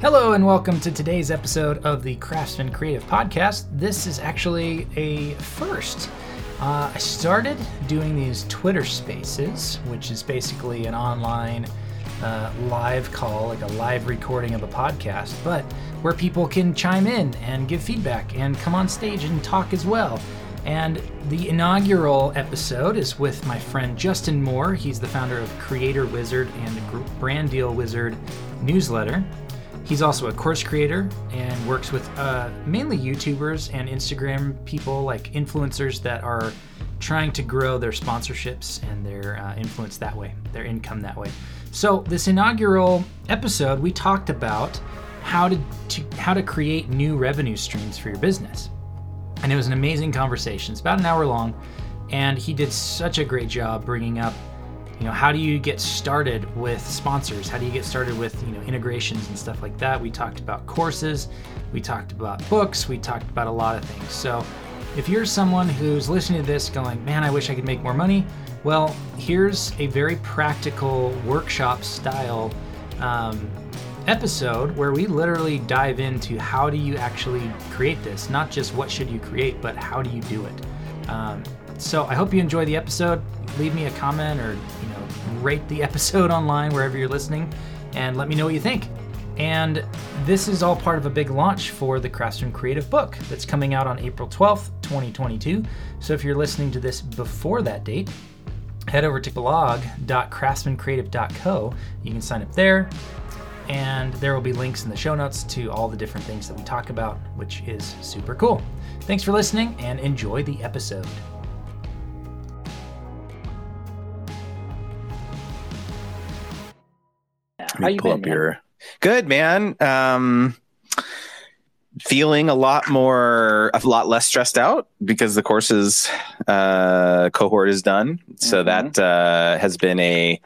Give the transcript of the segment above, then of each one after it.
Hello, and welcome to today's episode of the Craftsman Creative Podcast. This is actually a first. Uh, I started doing these Twitter spaces, which is basically an online uh, live call, like a live recording of a podcast, but where people can chime in and give feedback and come on stage and talk as well. And the inaugural episode is with my friend Justin Moore. He's the founder of Creator Wizard and Brand Deal Wizard newsletter. He's also a course creator and works with uh, mainly YouTubers and Instagram people, like influencers that are trying to grow their sponsorships and their uh, influence that way, their income that way. So, this inaugural episode, we talked about how to, to how to create new revenue streams for your business, and it was an amazing conversation. It's about an hour long, and he did such a great job bringing up you know how do you get started with sponsors? How do you get started with you know integrations and stuff like that? We talked about courses. We talked about books. We talked about a lot of things. So if you're someone who's listening to this going man i wish i could make more money well here's a very practical workshop style um, episode where we literally dive into how do you actually create this? Not just what should you create but how do you do it? Um, so i hope you enjoy the episode. Leave me a comment or you know rate the episode online wherever you're listening and let me know what you think. And this is all part of a big launch for the craftsman creative book that's coming out on april 12th 2022 so if you're listening to this before that date head over to blog.craftsmancreative.co you can sign up there and there will be links in the show notes to all the different things that we talk about which is super cool. Thanks for listening and enjoy the episode How you pull been, up man? your good man. Um, feeling a lot more, a lot less stressed out because the courses uh, cohort is done. So mm-hmm. that uh, has been a.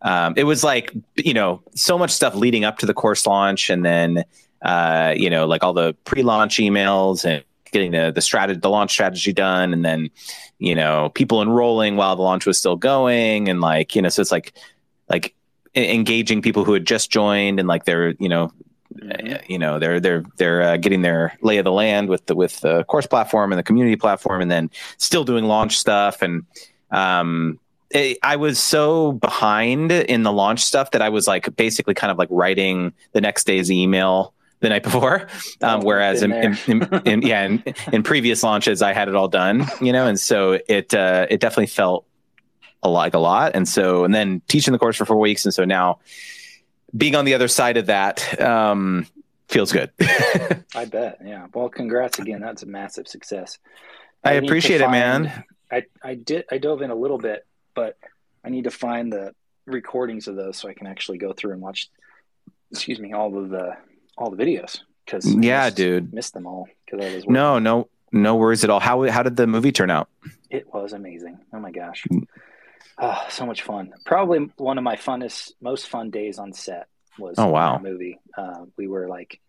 Um, it was like you know so much stuff leading up to the course launch, and then uh, you know like all the pre-launch emails and getting the the strategy, the launch strategy done, and then you know people enrolling while the launch was still going, and like you know so it's like like engaging people who had just joined and like they're you know mm-hmm. you know they're they're they're uh, getting their lay of the land with the with the course platform and the community platform and then still doing launch stuff and um it, I was so behind in the launch stuff that I was like basically kind of like writing the next day's email the night before. Um, whereas in, in, in, in, yeah, in, in previous launches, I had it all done, you know, and so it, uh, it definitely felt a like a lot. And so, and then teaching the course for four weeks. And so now being on the other side of that, um, feels good. I bet. Yeah. Well, congrats again. That's a massive success. I, I appreciate find, it, man. I, I did, I dove in a little bit, but I need to find the recordings of those so I can actually go through and watch, excuse me, all of the, all the videos. Cause yeah, missed, dude, missed them all. Cause I was working. no, no, no worries at all. How, how did the movie turn out? It was amazing. Oh my gosh. Oh, so much fun. Probably one of my funnest, most fun days on set was oh wow movie. Uh, we were like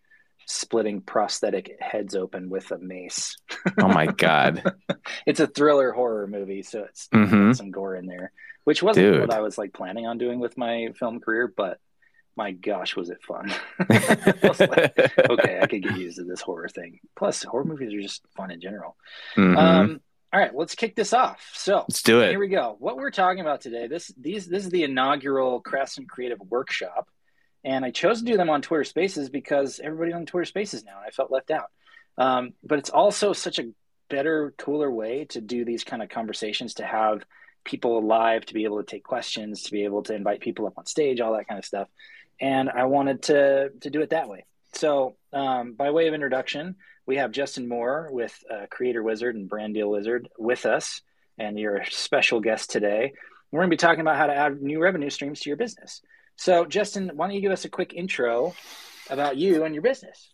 splitting prosthetic heads open with a mace. oh my god! it's a thriller horror movie, so it's mm-hmm. some gore in there, which wasn't Dude. what I was like planning on doing with my film career, but my gosh, was it fun! like, okay, I could get used to this horror thing. Plus, horror movies are just fun in general. Mm-hmm. Um, all right, let's kick this off. So let's do it. Here we go. What we're talking about today. This these this is the inaugural Craftsman Creative Workshop, and I chose to do them on Twitter Spaces because everybody's on Twitter Spaces now, and I felt left out. Um, but it's also such a better, cooler way to do these kind of conversations to have people live, to be able to take questions, to be able to invite people up on stage, all that kind of stuff. And I wanted to to do it that way. So, um, by way of introduction, we have Justin Moore with uh, Creator Wizard and Brand Deal Wizard with us, and you're a special guest today. We're going to be talking about how to add new revenue streams to your business. So, Justin, why don't you give us a quick intro about you and your business?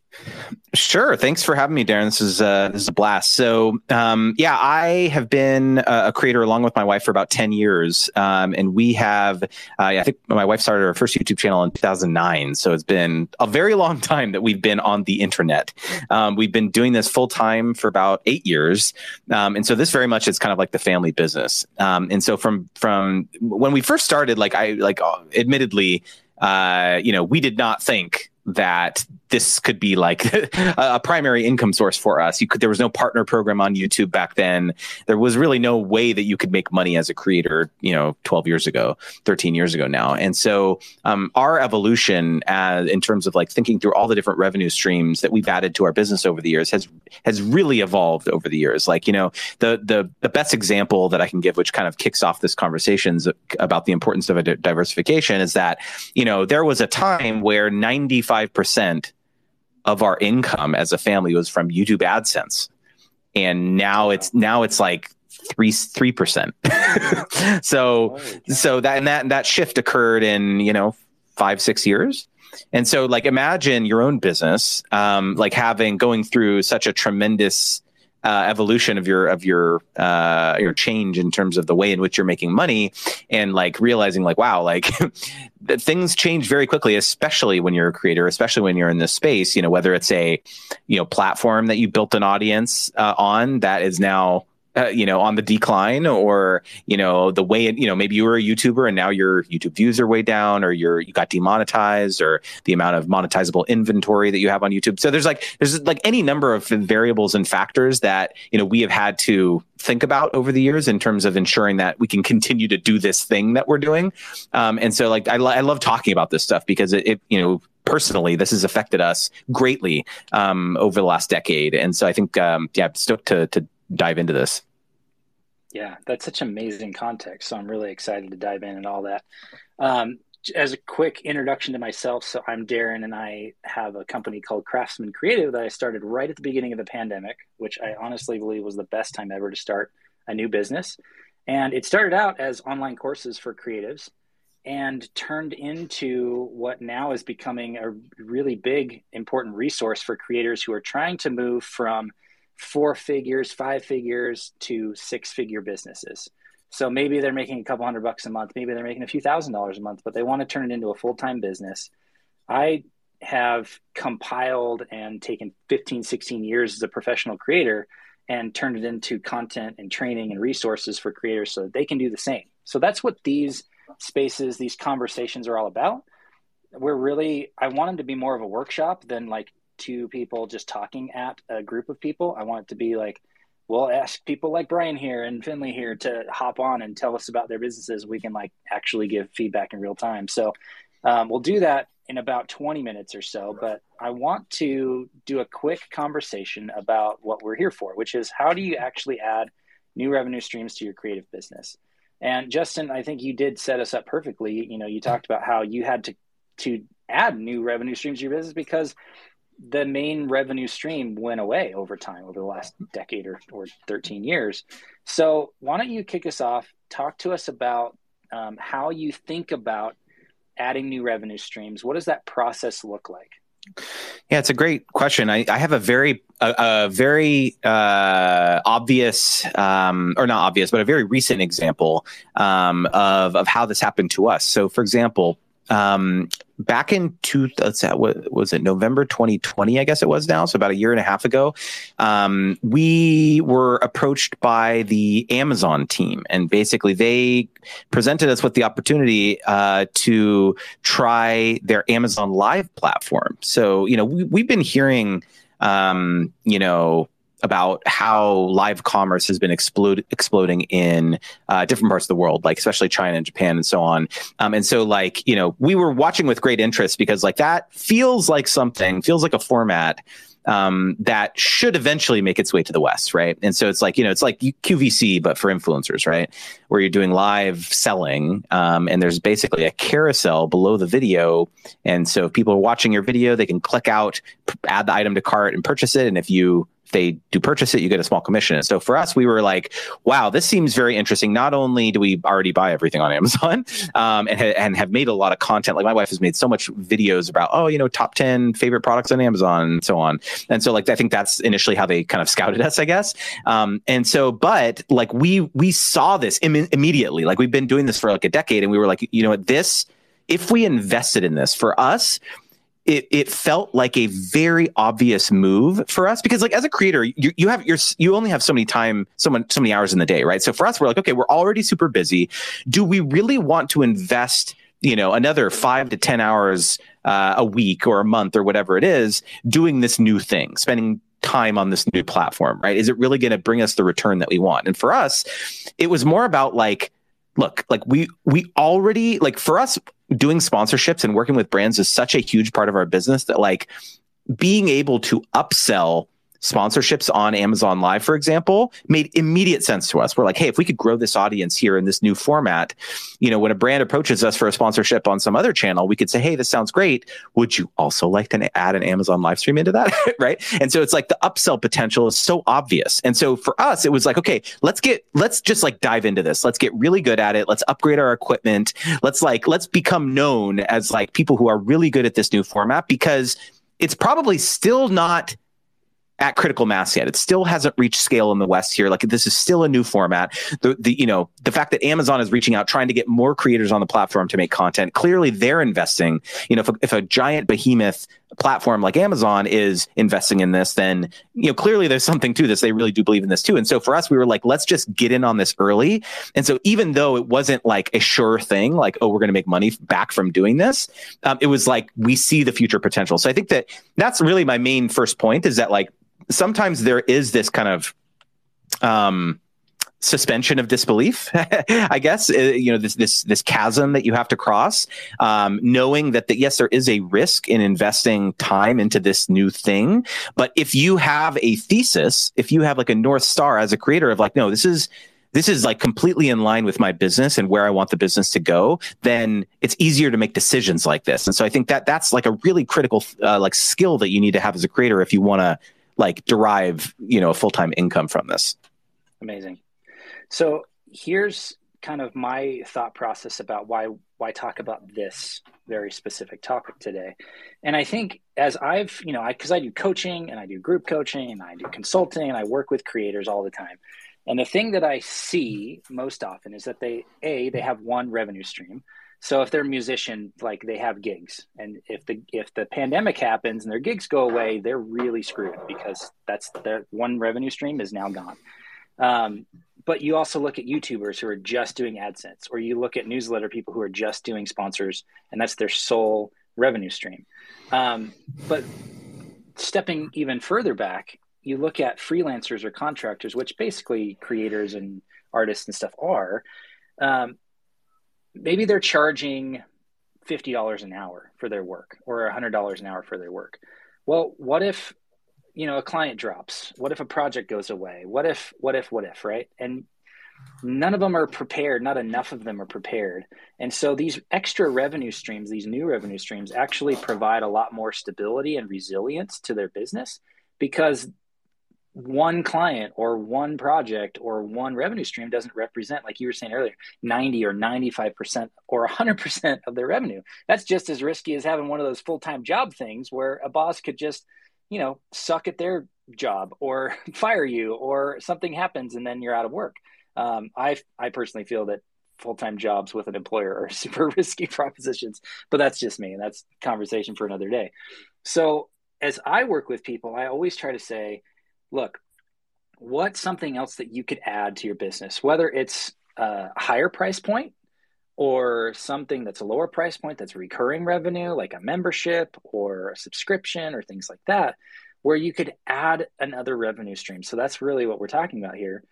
Sure. Thanks for having me, Darren. This is uh, this is a blast. So, um, yeah, I have been a creator along with my wife for about ten years, um, and we have. Uh, I think my wife started her first YouTube channel in 2009, so it's been a very long time that we've been on the internet. Um, we've been doing this full time for about eight years, um, and so this very much is kind of like the family business. Um, and so from from when we first started, like I like, uh, admittedly, uh, you know, we did not think that this could be like a primary income source for us. You could there was no partner program on YouTube back then. There was really no way that you could make money as a creator, you know, 12 years ago, 13 years ago now. And so um, our evolution as in terms of like thinking through all the different revenue streams that we've added to our business over the years has has really evolved over the years. Like, you know, the the the best example that I can give which kind of kicks off this conversations about the importance of a diversification is that, you know, there was a time where 95% of our income as a family was from YouTube AdSense. And now it's now it's like three three percent. so so that and that that shift occurred in you know five six years. And so like imagine your own business um, like having going through such a tremendous uh, evolution of your of your uh, your change in terms of the way in which you're making money, and like realizing like wow, like things change very quickly, especially when you're a creator, especially when you're in this space. You know, whether it's a you know platform that you built an audience uh, on that is now uh, you know, on the decline, or you know, the way it, you know, maybe you were a YouTuber and now your YouTube views are way down, or you're you got demonetized, or the amount of monetizable inventory that you have on YouTube. So there's like there's like any number of variables and factors that you know we have had to think about over the years in terms of ensuring that we can continue to do this thing that we're doing. Um, and so, like, I, lo- I love talking about this stuff because it, it you know personally, this has affected us greatly um, over the last decade. And so I think, um, yeah, stoked to, to dive into this. Yeah, that's such amazing context. So I'm really excited to dive in and all that. Um, as a quick introduction to myself, so I'm Darren, and I have a company called Craftsman Creative that I started right at the beginning of the pandemic, which I honestly believe was the best time ever to start a new business. And it started out as online courses for creatives and turned into what now is becoming a really big, important resource for creators who are trying to move from four figures, five figures to six figure businesses. So maybe they're making a couple hundred bucks a month, maybe they're making a few thousand dollars a month, but they want to turn it into a full time business. I have compiled and taken 15, 16 years as a professional creator and turned it into content and training and resources for creators so that they can do the same. So that's what these spaces, these conversations are all about. We're really, I want them to be more of a workshop than like two people just talking at a group of people. I want it to be like, we'll ask people like Brian here and Finley here to hop on and tell us about their businesses. We can like actually give feedback in real time. So um, we'll do that in about 20 minutes or so. But I want to do a quick conversation about what we're here for, which is how do you actually add new revenue streams to your creative business? And Justin, I think you did set us up perfectly. You know, you talked about how you had to to add new revenue streams to your business because the main revenue stream went away over time over the last decade or, or 13 years. So, why don't you kick us off? Talk to us about um, how you think about adding new revenue streams. What does that process look like? Yeah, it's a great question. I, I have a very a, a very uh, obvious, um, or not obvious, but a very recent example um, of of how this happened to us. So, for example, um, back in two, let's say, what was it, November 2020, I guess it was now. So about a year and a half ago, um, we were approached by the Amazon team and basically they presented us with the opportunity, uh, to try their Amazon live platform. So, you know, we, we've been hearing, um, you know, about how live commerce has been explode, exploding in uh, different parts of the world, like especially China and Japan and so on. Um, and so, like, you know, we were watching with great interest because, like, that feels like something, feels like a format um, that should eventually make its way to the West, right? And so it's like, you know, it's like QVC, but for influencers, right? Where you're doing live selling, um, and there's basically a carousel below the video. And so if people are watching your video, they can click out, add the item to cart, and purchase it. And if you they do purchase it, you get a small commission. So for us, we were like, wow, this seems very interesting. Not only do we already buy everything on Amazon um, and, ha- and have made a lot of content, like my wife has made so much videos about, oh, you know, top 10 favorite products on Amazon and so on. And so like, I think that's initially how they kind of scouted us, I guess. Um, and so, but like we, we saw this Im- immediately, like we've been doing this for like a decade and we were like, you know what, this, if we invested in this for us, it, it felt like a very obvious move for us because like as a creator you, you have your you only have so many time so many, so many hours in the day right so for us we're like okay we're already super busy do we really want to invest you know another five to ten hours uh, a week or a month or whatever it is doing this new thing, spending time on this new platform, right? Is it really going to bring us the return that we want? And for us, it was more about like, look, like we we already like for us doing sponsorships and working with brands is such a huge part of our business that like being able to upsell sponsorships on Amazon Live, for example, made immediate sense to us. We're like, hey, if we could grow this audience here in this new format, you know, when a brand approaches us for a sponsorship on some other channel, we could say, hey, this sounds great. Would you also like to add an Amazon live stream into that? right. And so it's like the upsell potential is so obvious. And so for us, it was like, okay, let's get, let's just like dive into this. Let's get really good at it. Let's upgrade our equipment. Let's like, let's become known as like people who are really good at this new format because it's probably still not at critical mass yet. It still hasn't reached scale in the West here. Like this is still a new format. The, the you know the fact that Amazon is reaching out, trying to get more creators on the platform to make content. Clearly, they're investing. You know, if a, if a giant behemoth platform like Amazon is investing in this, then you know clearly there's something to this. They really do believe in this too. And so for us, we were like, let's just get in on this early. And so even though it wasn't like a sure thing, like oh we're going to make money back from doing this, um, it was like we see the future potential. So I think that that's really my main first point is that like sometimes there is this kind of um, suspension of disbelief i guess uh, you know this this this chasm that you have to cross um, knowing that that yes there is a risk in investing time into this new thing but if you have a thesis if you have like a north star as a creator of like no this is this is like completely in line with my business and where I want the business to go, then it's easier to make decisions like this. And so I think that that's like a really critical uh, like skill that you need to have as a creator if you want to like derive you know a full-time income from this. Amazing. So here's kind of my thought process about why why talk about this very specific topic today. And i think as i've you know i because I, do coaching and i do group coaching and i do consulting and i work with creators all the time. And the thing that i see most often is that they a they have one revenue stream so if they're a musician, like they have gigs, and if the if the pandemic happens and their gigs go away, they're really screwed because that's their one revenue stream is now gone. Um, but you also look at YouTubers who are just doing AdSense, or you look at newsletter people who are just doing sponsors, and that's their sole revenue stream. Um, but stepping even further back, you look at freelancers or contractors, which basically creators and artists and stuff are. Um, maybe they're charging $50 an hour for their work or $100 an hour for their work. Well, what if, you know, a client drops? What if a project goes away? What if, what if, what if, right? And none of them are prepared. Not enough of them are prepared. And so these extra revenue streams, these new revenue streams actually provide a lot more stability and resilience to their business because one client or one project or one revenue stream doesn't represent like you were saying earlier 90 or 95% or 100% of their revenue. That's just as risky as having one of those full-time job things where a boss could just you know suck at their job or fire you or something happens and then you're out of work. Um, i i personally feel that full-time jobs with an employer are super risky propositions but that's just me and that's conversation for another day. So as i work with people i always try to say look, what's something else that you could add to your business, whether it's a higher price point or something that's a lower price point that's recurring revenue, like a membership or a subscription or things like that, where you could add another revenue stream. So that's really what we're talking about here.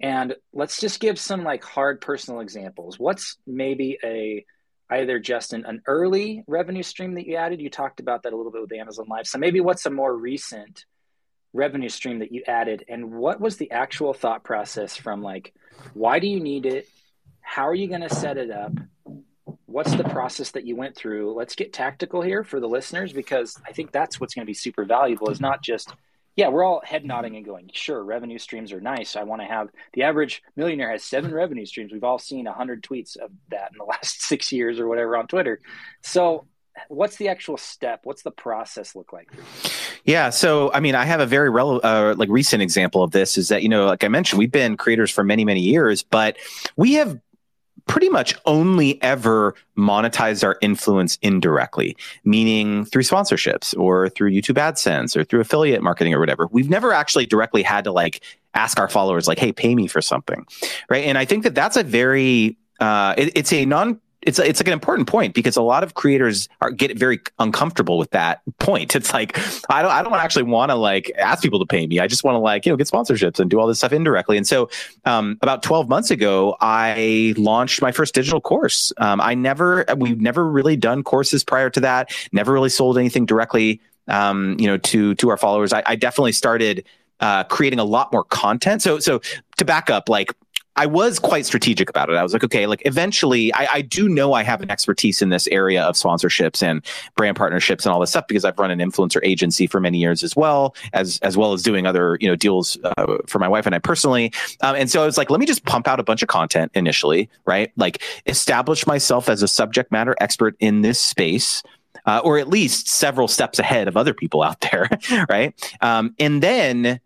And let's just give some like hard personal examples. What's maybe a either just an, an early revenue stream that you added? You talked about that a little bit with Amazon Live. So maybe what's a more recent revenue stream that you added and what was the actual thought process from like why do you need it? How are you going to set it up? What's the process that you went through? Let's get tactical here for the listeners because i think that's what's going to be super valuable is not just yeah we're all head nodding and going sure revenue streams are nice. I want to have the average millionaire has seven revenue streams. We've all seen 100 tweets of that in the last six years or whatever on twitter. So what's the actual step? What's the process look like? Yeah, so I mean, I have a very rel- uh, like recent example of this. Is that you know, like I mentioned, we've been creators for many many years, but we have pretty much only ever monetized our influence indirectly, meaning through sponsorships or through YouTube AdSense or through affiliate marketing or whatever. We've never actually directly had to like ask our followers like, "Hey, pay me for something," right? And I think that that's a very uh, it, it's a non it's it's like an important point because a lot of creators are get very uncomfortable with that point. It's like I don't I don't actually want to like ask people to pay me. I just want to like you know get sponsorships and do all this stuff indirectly. And so um, about 12 months ago, I launched my first digital course. Um, I never we've never really done courses prior to that. Never really sold anything directly um, you know to to our followers. I, I definitely started uh, creating a lot more content. So so to back up, like I was quite strategic about it. I was like, okay, like eventually I, I, do know I have an expertise in this area of sponsorships and brand partnerships and all this stuff because I've run an influencer agency for many years as well as as well as doing other you know deals uh, for my wife and I personally. Um, and so I was like, let me just pump out a bunch of content initially, right? Like establish myself as a subject matter expert in this space. Uh, or at least several steps ahead of other people out there, right? Um, and then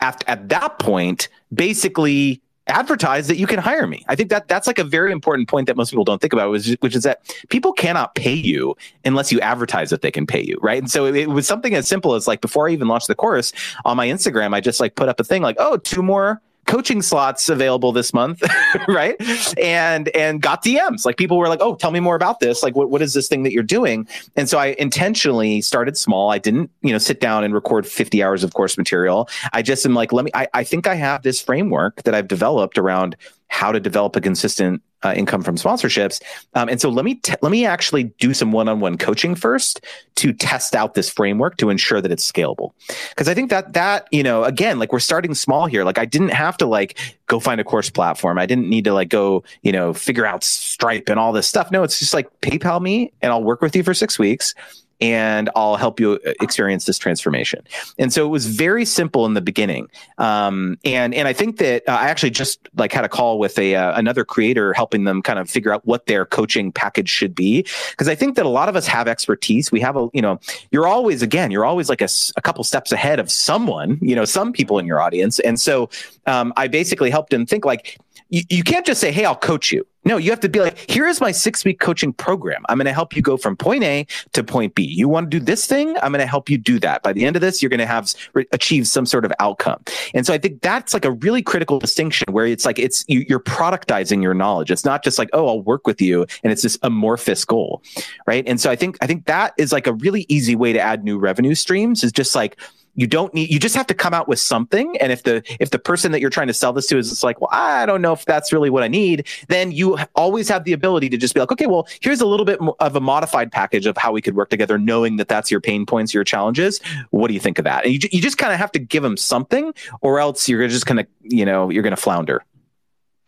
after, at that point, basically advertise that you can hire me. I think that that's like a very important point that most people don't think about, which, which is that people cannot pay you unless you advertise that they can pay you, right? And so it, it, was something as simple as like before I even launched the course on my Instagram, I just like put up a thing like, oh, two more coaching slots available this month, right? And and got DMs. Like people were like, "Oh, tell me more about this. Like what what is this thing that you're doing?" And so I intentionally started small. I didn't, you know, sit down and record 50 hours of course material. I just am like, "Let me I, I think I have this framework that I've developed around how to develop a consistent uh, income from sponsorships. Um, and so let me t- let me actually do some one-on-one coaching first to test out this framework to ensure that it's scalable. Because I think that that you know again like we're starting small here. Like I didn't have to like go find a course platform. I didn't need to like go you know figure out Stripe and all this stuff. No, it's just like PayPal me and I'll work with you for six weeks and I'll help you uh, experience this transformation. And so it was very simple in the beginning. Um, and and I think that uh, I actually just like had a call with a uh, another creator helping them kind of figure out what their coaching package should be because I think that a lot of us have expertise. We have a you know you're always again you're always like a, a couple steps ahead of someone you know some people in your audience. And so um, I basically helped him think like you, you can't just say, Hey, I'll coach you. No, you have to be like, here is my six week coaching program. I'm going to help you go from point A to point B. You want to do this thing? I'm going to help you do that. By the end of this, you're going to have re- achieve some sort of outcome. And so I think that's like a really critical distinction where it's like, it's you, you're productizing your knowledge. It's not just like, oh, I'll work with you. And it's this amorphous goal. Right. And so I think, I think that is like a really easy way to add new revenue streams is just like, you don't need you just have to come out with something. And if the if the person that you're trying to sell this to is it's like well i don't know if that's really what i need then you always have the ability to just be like okay well here's a little bit of a modified package of how we could work together knowing that that's your pain points your challenges. What do you think of that? And you, you just kind of have to give them something or else you're just gonna you know you're gonna flounder.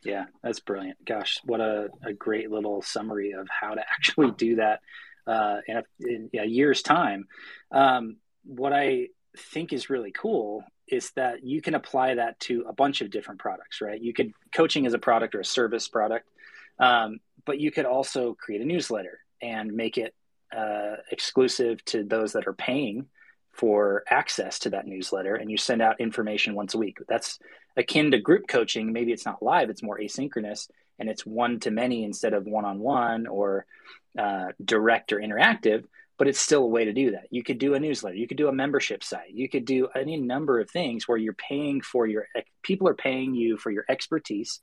Yeah that's brilliant. Gosh what a, a great little summary of how to actually do that uh, in, a, in a year's time. Um, what i think is really cool is that you can apply that to a bunch of different products, right? You could coaching as a product or a service product, um, but you could also create a newsletter and make it uh, exclusive to those that are paying for access to that newsletter, and you send out information once a week. That's akin to group coaching. Maybe it's not live; it's more asynchronous, and it's one to many instead of one on one or uh, direct or interactive but it's still a way to do that. You could do a newsletter, you could do a membership site, you could do any number of things where you're paying for your people are paying you for your expertise.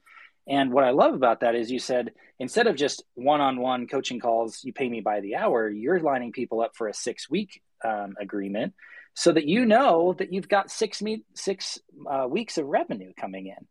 And what I love about that is you said instead of just one-on-one coaching calls, you pay me by the hour. You're lining people up for a six-week um, agreement, so that you know that you've got six six uh, weeks of revenue coming in.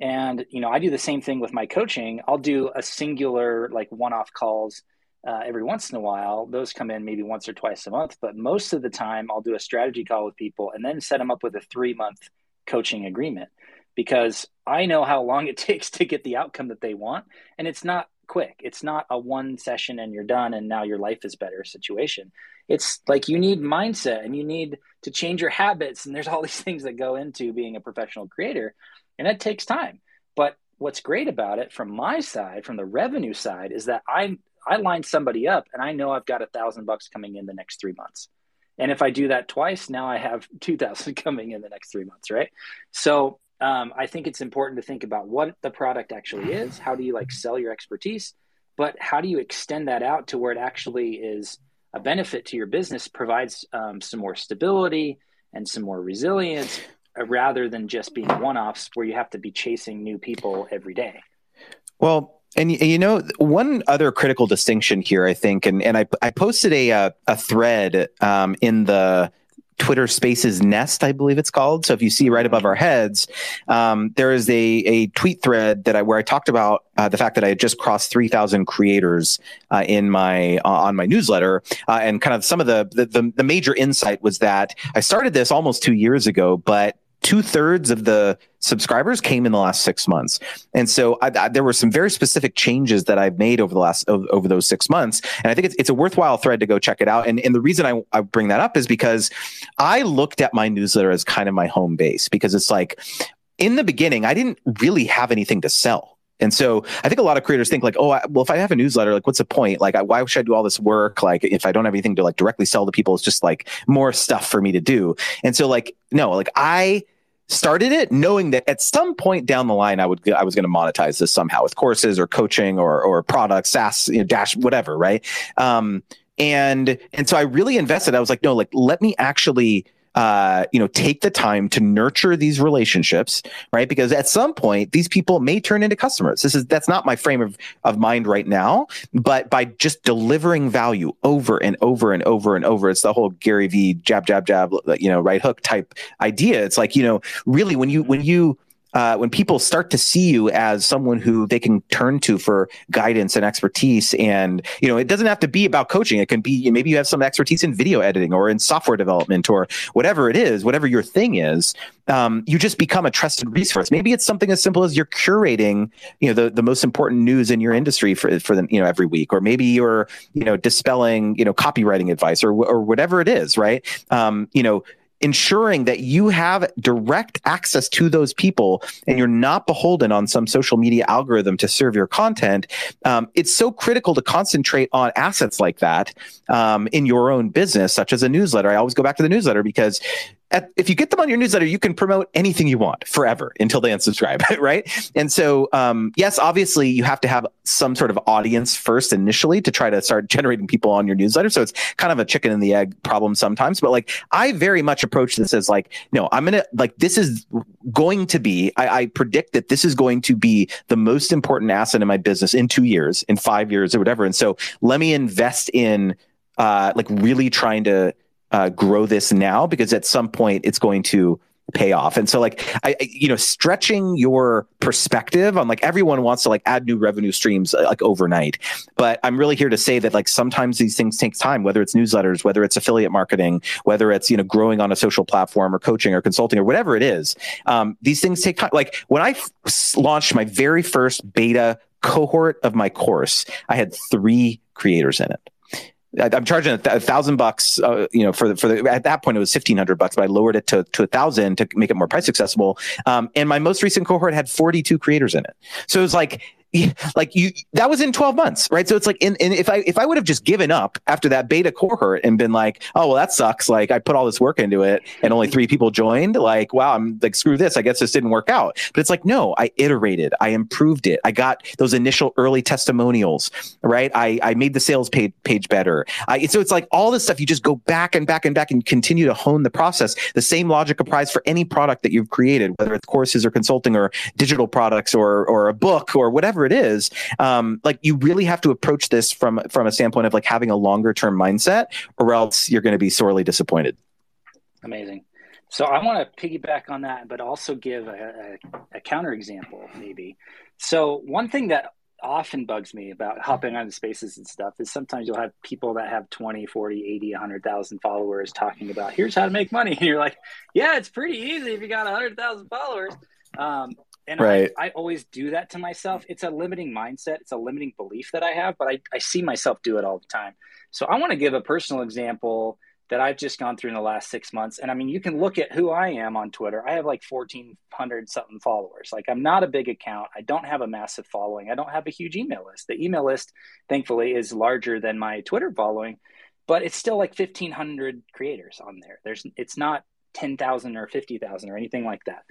And you know, I do the same thing with my coaching. I'll do a singular like one-off calls uh, every once in a while. Those come in maybe once or twice a month, but most of the time I'll do a strategy call with people and then set them up with a three month coaching agreement because I know how long it takes to get the outcome that they want. And it's not quick. It's not a one session and you're done and now your life is better situation. It's like you need mindset and you need to change your habits. And there's all these things that go into being a professional creator. And that takes time. But what's great about it from my side, from the revenue side, is that I'm I line somebody up and I know I've got a thousand bucks coming in the next three months. And if I do that twice, now I have 2000 coming in the next three months. Right. So um, I think it's important to think about what the product actually is. How do you like sell your expertise? But how do you extend that out to where it actually is a benefit to your business, provides um, some more stability and some more resilience uh, rather than just being one offs where you have to be chasing new people every day? Well, And you know, one other critical distinction here, I think, and, and I, I posted a, a, a thread um, in the Twitter Spaces Nest, I believe it's called. So if you see right above our heads, um, there is a, a tweet thread that I where I talked about uh, the fact that I had just crossed three thousand creators uh, in my uh, on my newsletter, uh, and kind of some of the, the the the major insight was that I started this almost two years ago, but two thirds of the subscribers came in the last six months. And so I, I, there were some very specific changes that I've made over the last, over, those six months. And I think it's, it's a worthwhile thread to go check it out. And, and the reason I, I bring that up is because I looked at my newsletter as kind of my home base because it's like, in the beginning, I didn't really have anything to sell. And so I think a lot of creators think like, oh, I, well, if I have a newsletter, like, what's the point? Like, I, why should I do all this work? Like, if I don't have anything to like directly sell to people, it's just like more stuff for me to do. And so, like, no, like I started it knowing that at some point down the line I would I was going to monetize this somehow with courses or coaching or or products, SaaS, you know, dash whatever, right? Um, and and so I really invested. I was like, no, like let me actually uh, you know, take the time to nurture these relationships, right? Because at some point, these people may turn into customers. This is that's not my frame of, of mind right now, but by just delivering value over and over and over and over, it's the whole Gary V jab jab jab, you know, right hook type idea. It's like you know, really when you when you uh, when people start to see you as someone who they can turn to for guidance and expertise and you know it doesn't have to be about coaching. It can be maybe you have some expertise in video editing or in software development or whatever it is whatever your thing is. Um, you just become a trusted resource. Maybe it's something as simple as you're curating you know the, the most important news in your industry for, for them you know every week or maybe you're you know dispelling you know copywriting advice or, or whatever it is right? Um, you know ensuring that you have direct access to those people and you're not beholden on some social media algorithm to serve your content um, it's so critical to concentrate on assets like that um, in your own business such as a newsletter. I always go back to the newsletter because at, if you get them on your newsletter, you can promote anything you want forever until they unsubscribe, right? And so, um, yes, obviously, you have to have some sort of audience first initially to try to start generating people on your newsletter. So it's kind of a chicken and the egg problem sometimes. But like, I very much approach this as like, no, I'm gonna like this is going to be. I, I predict that this is going to be the most important asset in my business in two years, in five years, or whatever. And so, let me invest in uh, like really trying to uh, grow this now because at some point it's going to pay off. And so like I you know stretching your perspective on like everyone wants to like add new revenue streams uh, like overnight. But I'm really here to say that like sometimes these things take time whether it's newsletters, whether it's affiliate marketing, whether it's you know growing on a social platform or coaching or consulting or whatever it is. Um, these things take time. Like when I f- launched my very first beta cohort of my course, I had 3 creators in it. I'm charging a, th- a thousand bucks, uh, you know, for the, for the, at that point it was 1500 bucks, but I lowered it to, to a thousand to make it more price accessible. Um, and my most recent cohort had 42 creators in it. So it was like, like you that was in 12 months right? So it's like in, in if i if i would have just given up after that beta cohort and been like oh well that sucks. Like i put all this work into it and only three people joined like wow i'm like screw this. I guess this didn't work out. But it's like no i iterated. I improved it. I got those initial early testimonials right? I i made the sales page page better. I, so it's like all this stuff you just go back and back and back and continue to hone the process. The same logic applies for any product that you've created whether it's courses or consulting or digital products or or a book or whatever whatever it is, um, like you really have to approach this from from a standpoint of like having a longer term mindset, or else you're going to be sorely disappointed. Amazing. So I want to piggyback on that, but also give a, a, a counter example, maybe. So one thing that often bugs me about hopping on the spaces and stuff is sometimes you'll have people that have 20 40 80 100000 followers talking about here's how to make money and you're like yeah it's pretty easy if you got 100000 followers um, and right. I, I, always do that to myself. It's a limiting mindset. It's a limiting belief that I have, but I, I see myself do it all the time. So I want to give a personal example that I've just gone through in the last six months. And I mean, you can look at who I am on Twitter. I have like 1,400 something followers. Like, I'm not a big account. I don't have a massive following. I don't have a huge email list. The email list, thankfully, is larger than my Twitter following, but it's still like 1,500 creators on there. There's, it's not 10,000 or 50,000 or anything like that.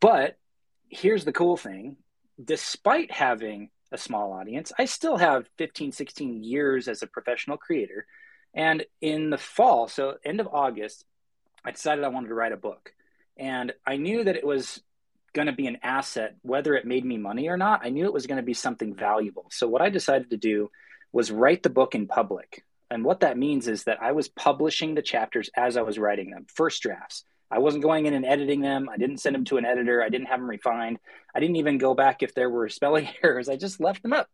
But here's the cool thing despite having a small audience, I still have 15, 16 years as a professional creator. And in the fall, so end of August, I decided I wanted to write a book. And I knew that it was going to be an asset, whether it made me money or not. I knew it was going to be something valuable. So what I decided to do was write the book in public. And what that means is that I was publishing the chapters as I was writing them, first drafts. I wasn't going in and editing them. I didn't send them to an editor. I didn't have them refined. I didn't even go back if there were spelling errors. I just left them up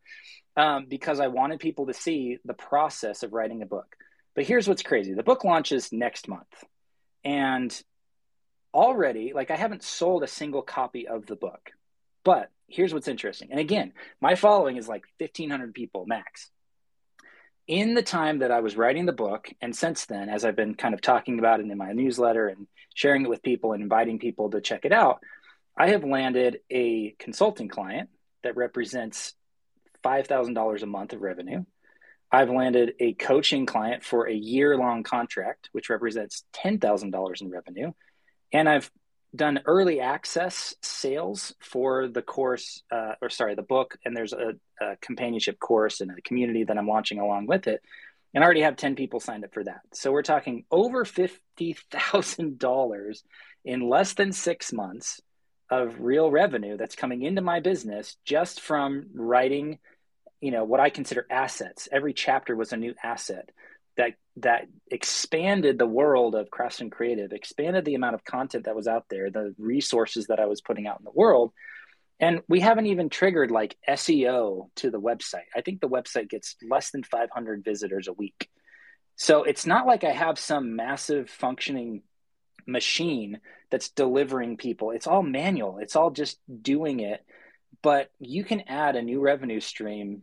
um, because I wanted people to see the process of writing a book. But here's what's crazy the book launches next month. And already, like, I haven't sold a single copy of the book. But here's what's interesting. And again, my following is like 1,500 people max in the time that I was writing the book, and since then, as I've been kind of talking about it in my newsletter and sharing it with people and inviting people to check it out, I have landed a consulting client that represents $5,000 a month of revenue. I've landed a coaching client for a year long contract, which represents $10,000 in revenue. And I've done early access sales for the course, uh, or sorry, the book, and there's a, a, companionship course and a community that I'm launching along with it. And I already have 10 people signed up for that. So we're talking over $50,000 in less than six months of real revenue that's coming into my business just from writing, you know, what I consider assets. Every chapter was a new asset that that expanded the world of Craftsman Creative, expanded the amount of content that was out there, the resources that I was putting out in the world. And we haven't even triggered like SEO to the website. I think the website gets less than 500 visitors a week. So it's not like I have some massive functioning machine that's delivering people. It's all manual, it's all just doing it. But you can add a new revenue stream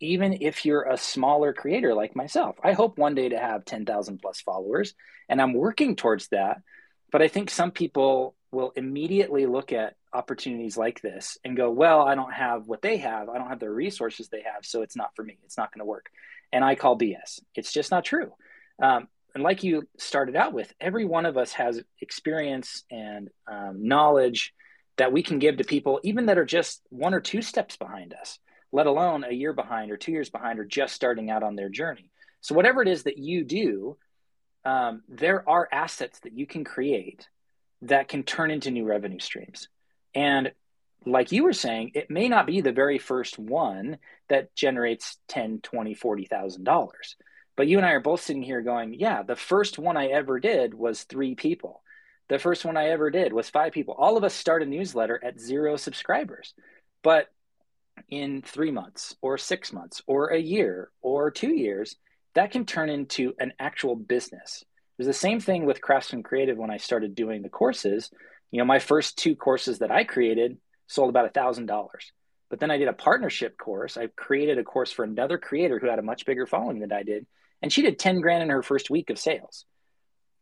even if you're a smaller creator like myself. I hope one day to have 10,000 plus followers, and I'm working towards that. But I think some people will immediately look at opportunities like this and go, well, I don't have what they have. I don't have the resources they have. So it's not for me. It's not going to work. And I call BS. It's just not true. Um, and like you started out with, every one of us has experience and um, knowledge that we can give to people, even that are just one or two steps behind us let alone a year behind or two years behind or just starting out on their journey. So, whatever it is that you do, um, there are assets that you can create that can turn into new revenue streams. And like you were saying, it may not be the very first one that generates 10, 20, 40,000 dollars. But you and I are both sitting here going, yeah, the first one I ever did was three people. The first one I ever did was five people. All of us start a newsletter at zero subscribers. But in three months or six months or a year or two years, that can turn into an actual business. It was the same thing with Craftsman Creative when I started doing the courses. You know, my first two courses that I created sold about a thousand dollars. But then I did a partnership course. I created a course for another creator who had a much bigger following than I did, and she did 10 grand in her first week of sales.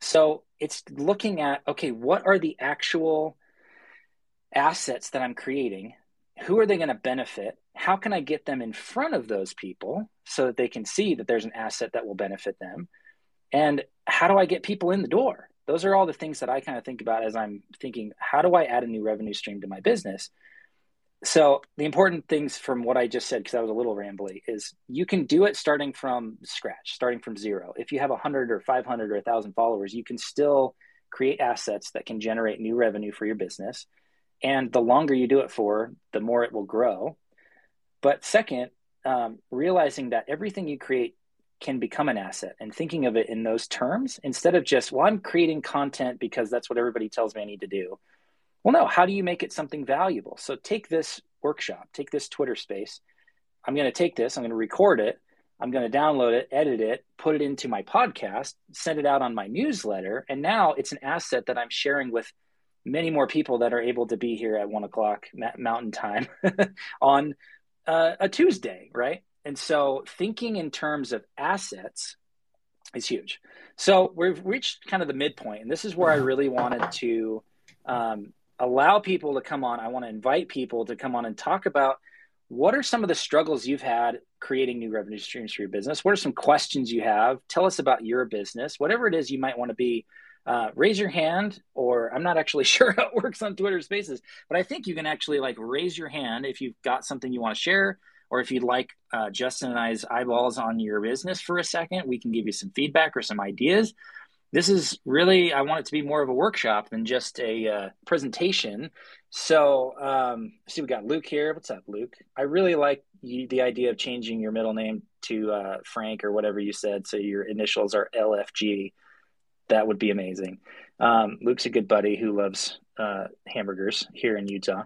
So it's looking at okay, what are the actual assets that I'm creating who are they going to benefit? How can I get them in front of those people so that they can see that there's an asset that will benefit them? And how do I get people in the door? Those are all the things that I kind of think about as I'm thinking, how do I add a new revenue stream to my business? So, the important things from what I just said, because I was a little rambly, is you can do it starting from scratch, starting from zero. If you have 100 or 500 or 1,000 followers, you can still create assets that can generate new revenue for your business and the longer you do it for, the more it will grow. But second, um, realizing that everything you create can become an asset and thinking of it in those terms instead of just, well, I'm creating content because that's what everybody tells me I need to do. Well, no, how do you make it something valuable? So take this workshop, take this Twitter space. I'm going to take this, I'm going to record it, I'm going to download it, edit it, put it into my podcast, send it out on my newsletter. And now it's an asset that I'm sharing with many more people that are able to be here at one o'clock mountain time on uh, a Tuesday, right? And so thinking in terms of assets is huge. So we've reached kind of the midpoint, and this is where I really wanted to um, allow people to come on. I want to invite people to come on and talk about what are some of the struggles you've had creating new revenue streams for your business. What are some questions you have? Tell us about your business, whatever it is you might want to be uh, raise your hand, or I'm not actually sure how it works on Twitter Spaces, but I think you can actually like raise your hand if you've got something you want to share, or if you'd like uh, Justin and I's eyeballs on your business for a second, we can give you some feedback or some ideas. this is really I want it to be more of a workshop than just a uh, presentation. So, um, see, we got Luke here. What's up, Luke? I really like you, the idea of changing your middle name to uh, Frank or whatever you said, so your initials are LFG. That would be amazing. Um, Luke's a good buddy who loves uh, hamburgers here in Utah.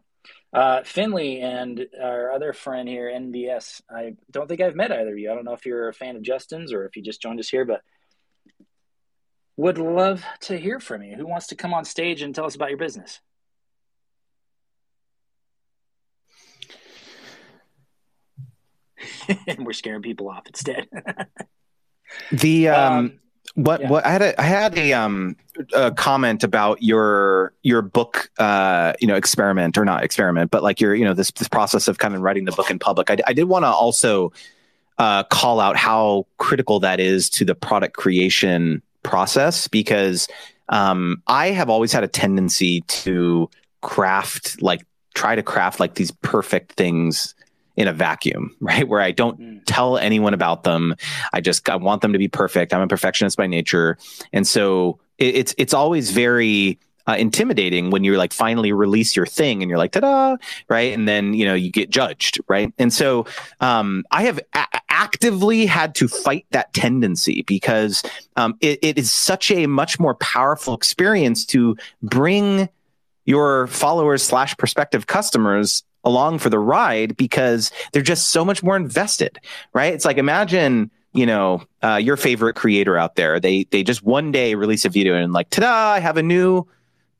Uh, Finley and our other friend here, NBS. I don't think I've met either of you. I don't know if you're a fan of Justin's or if you just joined us here, but would love to hear from you. Who wants to come on stage and tell us about your business? and we're scaring people off instead. the um, um what yeah. what I had a I had a um a comment about your your book uh you know experiment or not experiment but like your you know this this process of kind of writing the book in public. I, I did want to also uh, call out how critical that is to the product creation process because um, I have always had a tendency to craft like try to craft like these perfect things in a vacuum, right? Where I don't mm. tell anyone about them. I just I want them to be perfect. I'm a perfectionist by nature, and so it, it's it's always very uh, intimidating when you're like finally release your thing and you're like ta-da right and then you know you get judged right and so um, i have a- actively had to fight that tendency because um, it, it is such a much more powerful experience to bring your followers slash prospective customers along for the ride because they're just so much more invested, right? It's like imagine you know uh, your favorite creator out there. They they just one day release a video and like, ta-da! I have a new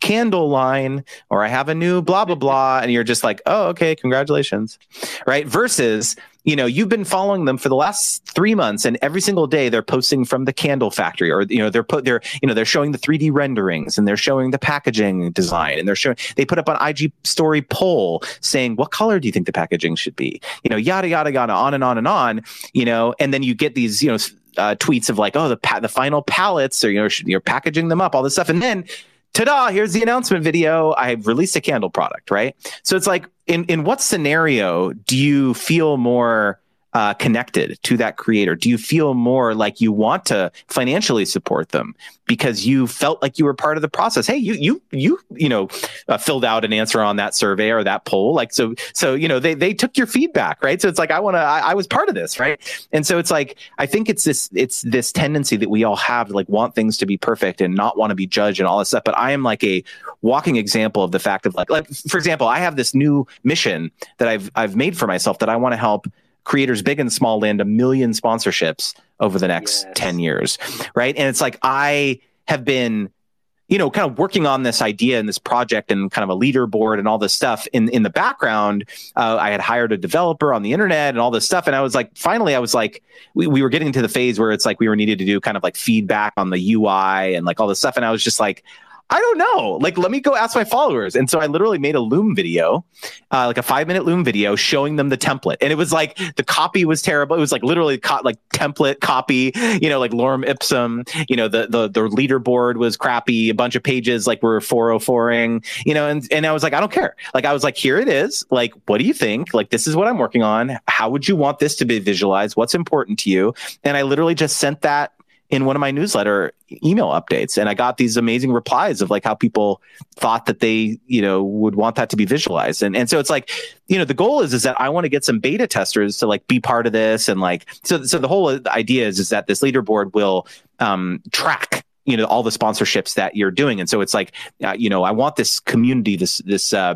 candle line or I have a new blah blah blah, and you're just like, oh okay, congratulations, right? Versus you know you've been following them for the last three months and every single day they're posting from the candle factory or you know they're put they're you know they're showing the 3d renderings and they're showing the packaging design and they're showing they put up an ig story poll saying what color do you think the packaging should be you know yada yada yada on and on and on you know and then you get these you know uh, tweets of like, oh, the pa- the final pallets, or you know, you're packaging them up, all this stuff, and then ta-da here's the announcement video. I've released a candle product right? So it's like in in what scenario do you feel more uh, connected to that creator? Do you feel more like you want to financially support them because you felt like you were part of the process? Hey, you you you you know uh, filled out an answer on that survey or that poll, like so so you know they they took your feedback, right? So it's like I want to I, I was part of this, right? And so it's like I think it's this it's this tendency that we all have to like want things to be perfect and not want to be judged and all this stuff. But I am like a walking example of the fact of like like for example, I have this new mission that I've I've made for myself that I want to help creators big and small land a million sponsorships over the next yes. 10 years right? And it's like i have been you know kind of working on this idea and this project and kind of a leaderboard and all this stuff. In in the background uh, i had hired a developer on the internet and all this stuff. And i was like finally i was like we, we were getting to the phase where it's like we were needed to do kind of like feedback on the ui and like all this stuff. And i was just like I don't know. Like, let me go ask my followers. And so I literally made a Loom video, uh, like a five minute Loom video showing them the template. And it was like the copy was terrible. It was like literally co- like template copy, you know, like lorem ipsum, you know, the, the, the leaderboard was crappy. A bunch of pages like were 404ing, you know, and, and I was like, I don't care. Like, I was like, here it is. Like, what do you think? Like, this is what I'm working on. How would you want this to be visualized? What's important to you? And I literally just sent that in one of my newsletter email updates and i got these amazing replies of like how people thought that they you know would want that to be visualized. And and so it's like you know the goal is is that i want to get some beta testers to like be part of this and like so so the whole idea is is that this leaderboard will um track you know all the sponsorships that you're doing. And so it's like uh, you know i want this community this this uh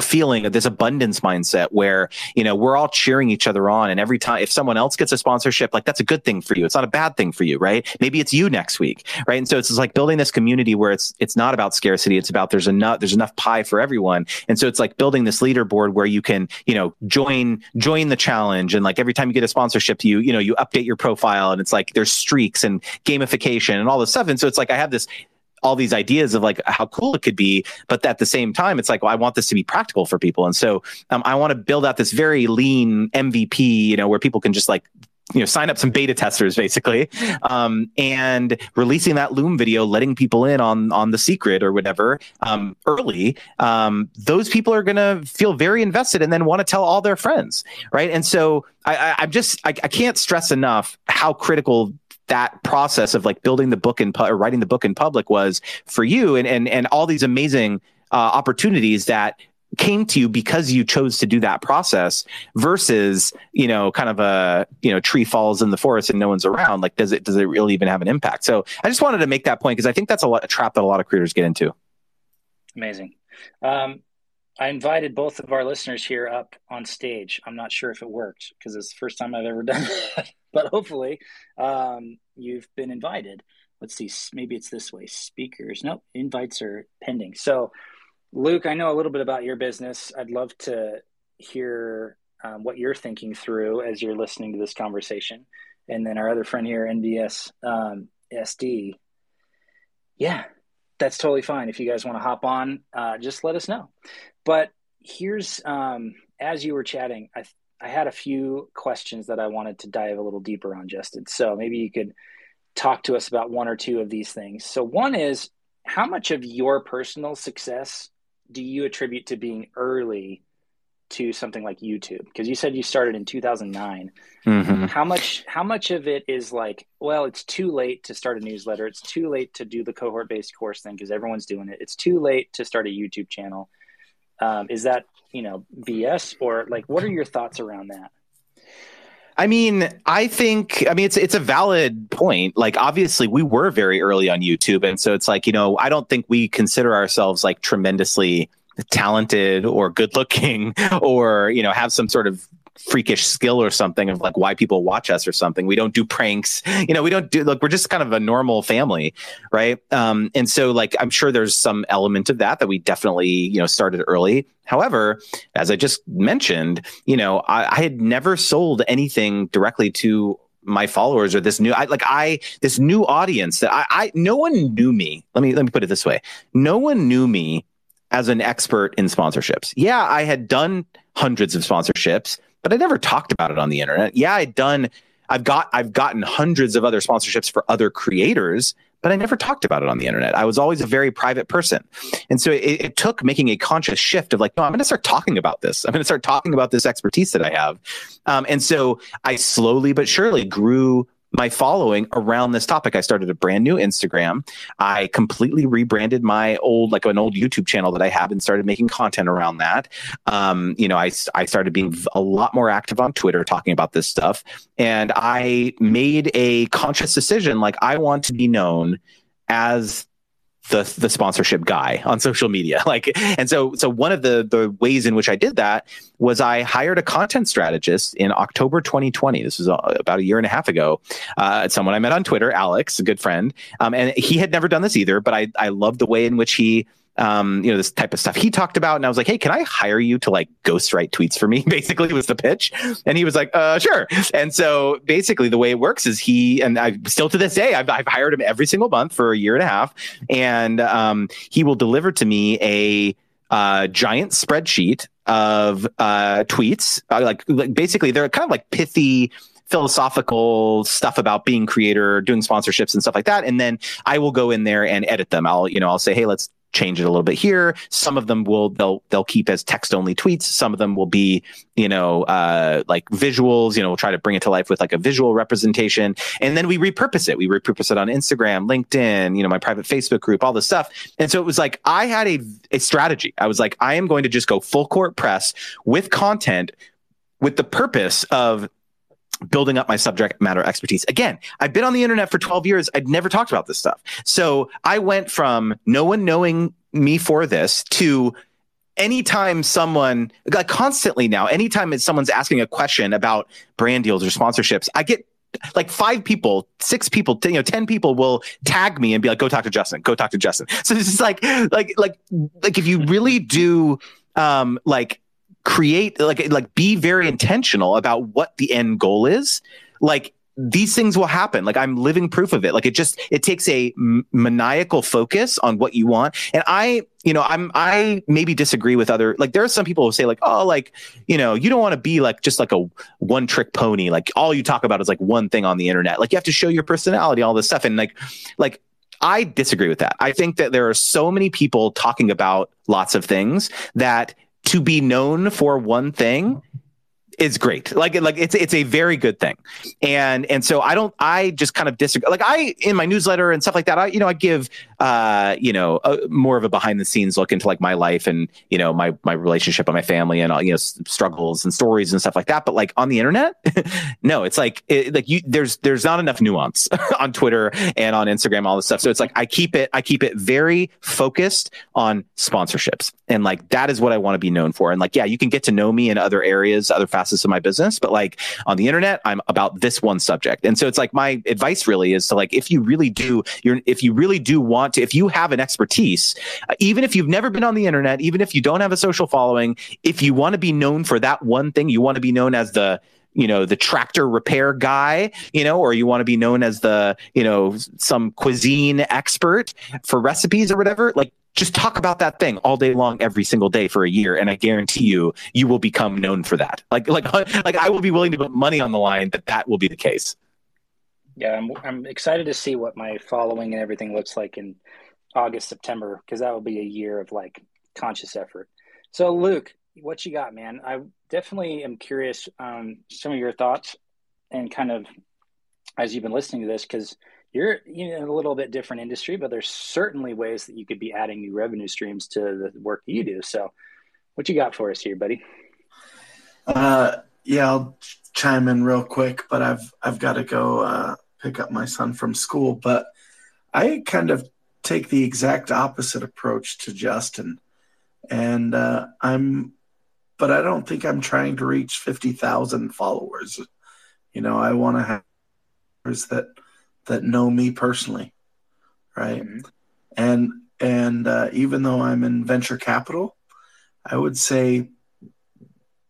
feeling of this abundance mindset where you know we're all cheering each other on and every time if someone else gets a sponsorship like that's a good thing for you. It's not a bad thing for you right? Maybe it's you next week right? And so it's like building this community where it's it's not about scarcity. It's about there's enough there's enough pie for everyone. And so it's like building this leaderboard where you can you know join join the challenge. And like every time you get a sponsorship you you know you update your profile and it's like there's streaks and gamification and all this stuff. And so it's like i have this all these ideas of like how cool it could be but at the same time it's like well i want this to be practical for people. And so um, i want to build out this very lean mvp you know where people can just like you know sign up some beta testers basically. Um, and releasing that loom video letting people in on on the secret or whatever um, early um, those people are going to feel very invested and then want to tell all their friends right? And so i, I am just I, I can't stress enough how critical that process of like building the book and pu- or writing the book in public was for you and and and all these amazing uh, opportunities that came to you because you chose to do that process versus you know kind of a you know tree falls in the forest and no one's around. Like does it does it really even have an impact? So i just wanted to make that point because i think that's a, lot, a trap that a lot of creators get into. Amazing. Um, i invited both of our listeners here up on stage. I'm not sure if it worked because it's the first time i've ever done that but hopefully um, you've been invited let's see maybe it's this way speakers no invites are pending so Luke, I know a little bit about your business. I'd love to hear um, what you're thinking through as you're listening to this conversation. And then our other friend here, NBS um, SD. Yeah, that's totally fine. If you guys want to hop on, uh, just let us know. But here's, um, as you were chatting, I, I had a few questions that I wanted to dive a little deeper on, Justin. So maybe you could talk to us about one or two of these things. So, one is how much of your personal success do you attribute to being early to something like YouTube? Because you said you started in 2009. Mm-hmm. How much how much of it is like, well, it's too late to start a newsletter. It's too late to do the cohort based course thing because everyone's doing it. It's too late to start a YouTube channel. Um, is that you know BS or like what are your thoughts around that? I mean, I think I mean it's it's a valid point. Like obviously we were very early on YouTube and so it's like, you know, I don't think we consider ourselves like tremendously talented or good looking or, you know, have some sort of freakish skill or something of like why people watch us or something. We don't do pranks. You know, we don't do like we're just kind of a normal family, right? Um, and so like I'm sure there's some element of that that we definitely you know started early. However, as I just mentioned, you know, I, I had never sold anything directly to my followers or this new I like I this new audience that I, I no one knew me. Let me let me put it this way. No one knew me as an expert in sponsorships. Yeah, I had done hundreds of sponsorships, but I never talked about it on the internet. Yeah, I'd done I've got I've gotten hundreds of other sponsorships for other creators, but I never talked about it on the internet. I was always a very private person. And so it, it took making a conscious shift of like, no, I'm going to start talking about this. I'm going to start talking about this expertise that I have. Um, and so I slowly but surely grew my following around this topic. I started a brand new Instagram. I completely rebranded my old, like an old YouTube channel that I have and started making content around that. Um, you know, I, I started being a lot more active on Twitter talking about this stuff. And I made a conscious decision like, I want to be known as the the sponsorship guy on social media. Like and so so one of the the ways in which I did that was I hired a content strategist in October 2020 this was about a year and a half ago. Uh, someone I met on Twitter Alex a good friend. Um, and he had never done this either but I I loved the way in which he um, you know, this type of stuff he talked about. And I was like, hey, can I hire you to like ghostwrite tweets for me? Basically, was the pitch. And he was like, uh, sure. And so basically, the way it works is he, and I still to this day, I've, I've hired him every single month for a year and a half. And um, he will deliver to me a uh, giant spreadsheet of uh, tweets. Uh, like, like basically, they're kind of like pithy philosophical stuff about being creator, doing sponsorships and stuff like that. And then I will go in there and edit them. I'll, you know, I'll say, hey, let's change it a little bit here. Some of them will they'll they'll keep as text only tweets. Some of them will be you know uh, like visuals. You know, we'll try to bring it to life with like a visual representation, and then we repurpose it. We repurpose it on Instagram, LinkedIn, you know, my private Facebook group, all this stuff. And so it was like I had a a strategy. I was like, I am going to just go full court press with content with the purpose of building up my subject matter expertise. Again, I've been on the internet for 12 years. I'd never talked about this stuff. So I went from no one knowing me for this to anytime someone like constantly now, anytime someone's asking a question about brand deals or sponsorships, I get like five people, six people, you know, 10 people will tag me and be like, go talk to Justin, go talk to Justin. So it's just like, like, like, like if you really do, um, like create like like be very intentional about what the end goal is. Like these things will happen. Like i'm living proof of it. Like it just it takes a m- maniacal focus on what you want. And i you know i'm i maybe disagree with other like there are some people who say like oh like you know you don't want to be like just like a one trick pony. Like all you talk about is like one thing on the internet. Like you have to show your personality all this stuff. And like like I disagree with that. I think that there are so many people talking about lots of things that to be known for one thing is great. Like like it's it's a very good thing. And and so I don't I just kind of disagree. Like I in my newsletter and stuff like that, I you know I give uh you know a, more of a behind the scenes look into like my life and you know my my relationship and my family and all you know struggles and stories and stuff like that. But like on the internet, no, it's like it, like you there's there's not enough nuance on Twitter and on Instagram all this stuff. So it's like I keep it I keep it very focused on sponsorships and like that is what I want to be known for. And like yeah, you can get to know me in other areas, other facets facets of my business, but like on the internet, I'm about this one subject. And so it's like my advice really is to like, if you really do, you're, if you really do want to, if you have an expertise, uh, even if you've never been on the internet, even if you don't have a social following, if you want to be known for that one thing, you want to be known as the, you know the tractor repair guy you know or you want to be known as the you know some cuisine expert for recipes or whatever like just talk about that thing all day long every single day for a year and i guarantee you you will become known for that. Like like like i will be willing to put money on the line that that will be the case. Yeah i'm, I'm excited to see what my following and everything looks like in august september because that will be a year of like conscious effort. So luke what you got man? I definitely am curious um some of your thoughts and kind of as you've been listening to this because you're you know, in a little bit different industry, but there's certainly ways that you could be adding new revenue streams to the work you do. So, what you got for us here, buddy? Uh, yeah, I'll chime in real quick, but I've I've got to go uh, pick up my son from school. But I kind of take the exact opposite approach to Justin, and uh, I'm, but I don't think I'm trying to reach fifty thousand followers. You know, I want to have that that know me personally, right? Mm-hmm. And and uh, even though I'm in venture capital, I would say,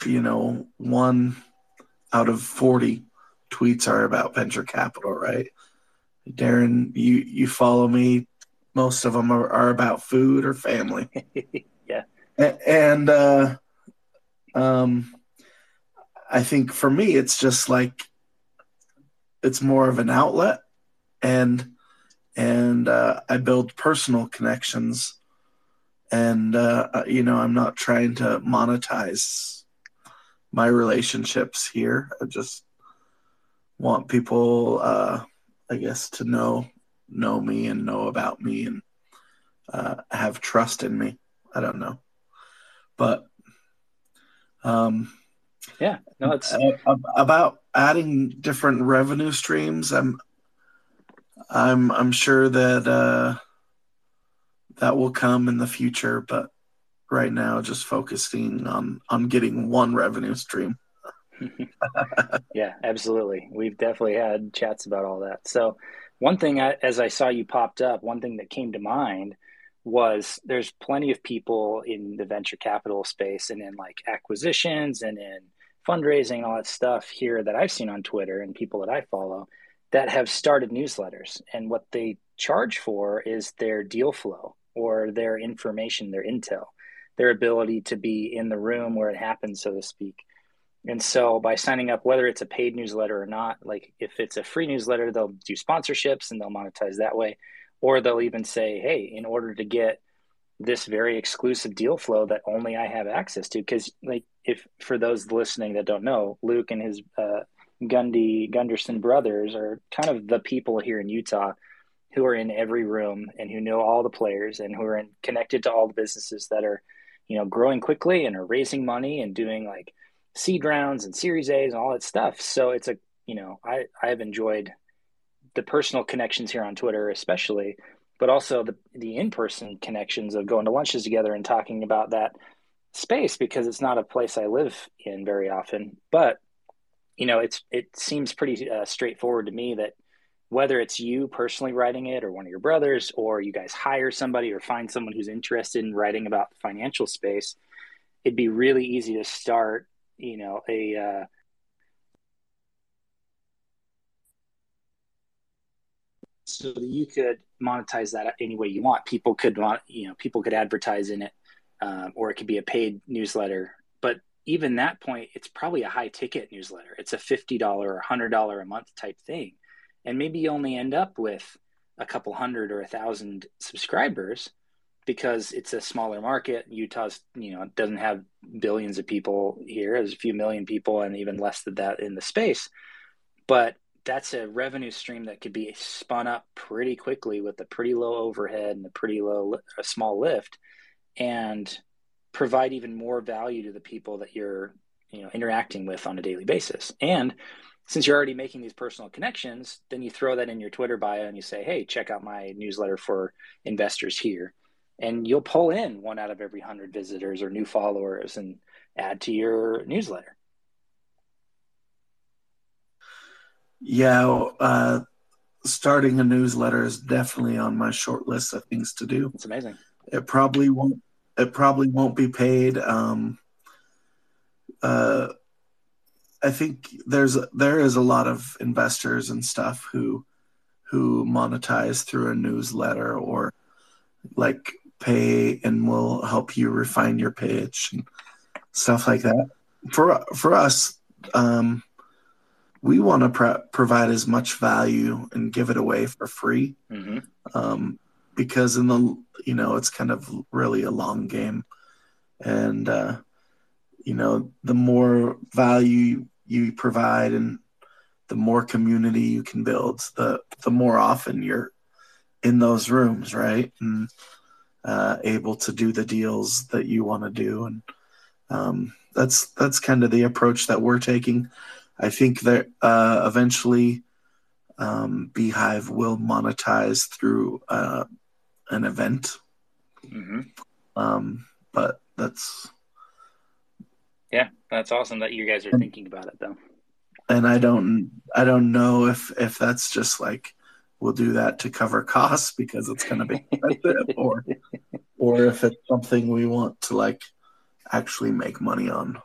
you know, one out of forty tweets are about venture capital, right? Darren, you you follow me. Most of them are, are about food or family. yeah, and uh, um, I think for me, it's just like it's more of an outlet and and uh, I build personal connections. And uh, you know, I'm not trying to monetize my relationships here. I just want people, uh, I guess, to know know me and know about me and uh, have trust in me. I don't know, but um, yeah, no, it's about adding different revenue streams. I'm I'm I'm sure that uh, that will come in the future, but right now, just focusing on on getting one revenue stream. yeah, absolutely. We've definitely had chats about all that. So, one thing I, as I saw you popped up, one thing that came to mind was there's plenty of people in the venture capital space and in like acquisitions and in fundraising and all that stuff here that I've seen on Twitter and people that I follow that have started newsletters. And what they charge for is their deal flow or their information, their intel, their ability to be in the room where it happens, so to speak. And so by signing up, whether it's a paid newsletter or not, like if it's a free newsletter, they'll do sponsorships and they'll monetize that way. Or they'll even say, hey, in order to get this very exclusive deal flow that only I have access to, because like if for those listening that don't know, Luke and his uh, Gundy Gunderson brothers are kind of the people here in Utah who are in every room and who know all the players and who are in, connected to all the businesses that are, you know, growing quickly and are raising money and doing like seed rounds and Series A's and all that stuff. So it's a, you know, I I've enjoyed the personal connections here on Twitter, especially, but also the the in person connections of going to lunches together and talking about that space because it's not a place I live in very often, but you know, it's it seems pretty uh, straightforward to me that whether it's you personally writing it or one of your brothers, or you guys hire somebody or find someone who's interested in writing about the financial space, it'd be really easy to start, you know, a uh, so that you could monetize that any way you want. People could want, you know, people could advertise in it, um, or it could be a paid newsletter. Even that point, it's probably a high ticket newsletter. It's a $50 or $100 a month type thing. And maybe you only end up with a couple hundred or a thousand subscribers, because it's a smaller market. Utah's, you know, doesn't have billions of people here. There's a few million people and even less than that in the space. But that's a revenue stream that could be spun up pretty quickly with a pretty low overhead and a pretty low, a small lift and provide even more value to the people that you're, you know, interacting with on a daily basis. And since you're already making these personal connections, then you throw that in your Twitter bio and you say, hey, check out my newsletter for investors here. And you'll pull in one out of every 100 visitors or new followers and add to your newsletter. Yeah uh, starting a newsletter is definitely on my short list of things to do. It's amazing. It probably won't it probably won't be paid um, uh, i think there's there is a lot of investors and stuff who who monetize through a newsletter or like pay and we'll help you refine your pitch and stuff like that. For for us, um, we want to provide as much value and give it away for free, mm-hmm. um, because in the you know it's kind of really a long game, and uh, you know the more value you provide and the more community you can build, the the more often you're in those rooms, right? And uh, able to do the deals that you want to do, and um, that's that's kind of the approach that we're taking. I think that uh, eventually um, Beehive will monetize through uh, an event, mm-hmm. um, but that's yeah, that's awesome that you guys are thinking about it though. And I don't I don't know if if that's just like we'll do that to cover costs because it's going to be expensive, or or if it's something we want to like actually make money on.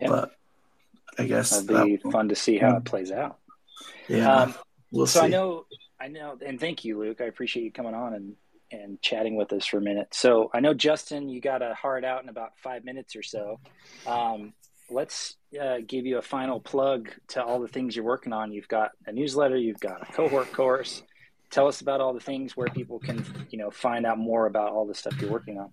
Yeah. But I guess that'd be that fun to see how it plays out. Yeah, um, we'll so see. I know, I know, and thank you, Luke. I appreciate you coming on and and chatting with us for a minute. So I know Justin, you got a hard out in about five minutes or so. Um, let's uh, give you a final plug to all the things you're working on. You've got a newsletter, you've got a cohort course. Tell us about all the things where people can, you know, find out more about all the stuff you're working on.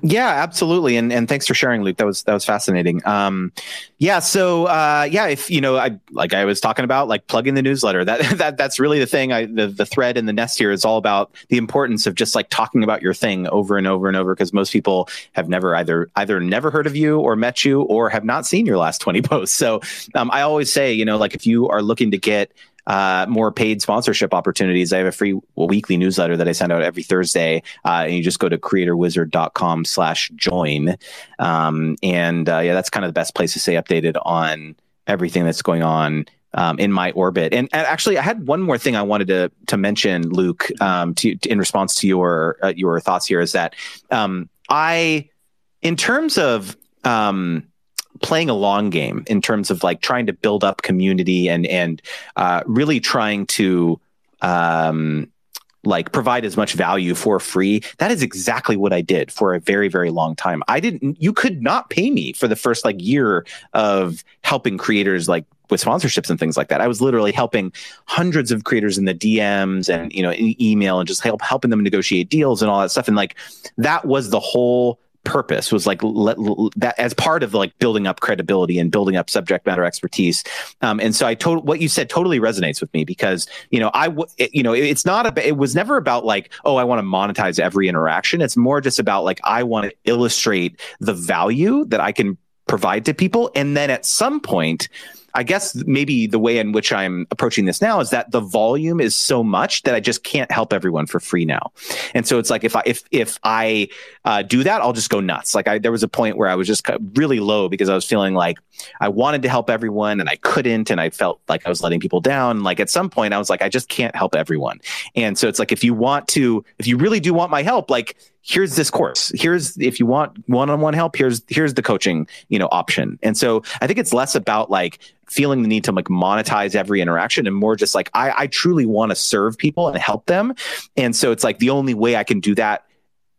Yeah, absolutely, and and thanks for sharing, Luke. That was that was fascinating. Um, yeah, so uh, yeah, if you know, I like I was talking about, like plugging the newsletter. That that that's really the thing. I the the thread in the nest here is all about the importance of just like talking about your thing over and over and over because most people have never either either never heard of you or met you or have not seen your last twenty posts. So um, I always say, you know, like if you are looking to get uh, more paid sponsorship opportunities. I have a free well, weekly newsletter that I send out every Thursday. Uh, and you just go to creatorwizard.com slash join. Um, and uh, yeah, that's kind of the best place to stay updated on everything that's going on um, in my orbit. And, and, actually, I had one more thing I wanted to to mention, Luke, um, to, to, in response to your uh, your thoughts here is that um, I, in terms of um, playing a long game in terms of like trying to build up community and and uh, really trying to um, like provide as much value for free. That is exactly what I did for a very, very long time. I didn't, you could not pay me for the first like year of helping creators like with sponsorships and things like that. I was literally helping hundreds of creators in the DMs and, you know, in email and just help helping them negotiate deals and all that stuff. And like that was the whole purpose was like let, that as part of like building up credibility and building up subject matter expertise. Um, and so I told what you said totally resonates with me because you know I w- it, you know it, it's not a it was never about like oh I want to monetize every interaction. It's more just about like I want to illustrate the value that I can provide to people, and then at some point I guess maybe the way in which I'm approaching this now is that the volume is so much that I just can't help everyone for free now. And so it's like if I if if I uh, do that, I'll just go nuts. Like I there was a point where I was just really low because I was feeling like I wanted to help everyone and I couldn't, and I felt like I was letting people down. Like at some point, I was like, I just can't help everyone. And so it's like if you want to, if you really do want my help, like here's this course. Here's if you want one-on-one help here's here's the coaching you know option. And so i think it's less about like feeling the need to like monetize every interaction and more just like i i truly want to serve people and help them. And so it's like the only way i can do that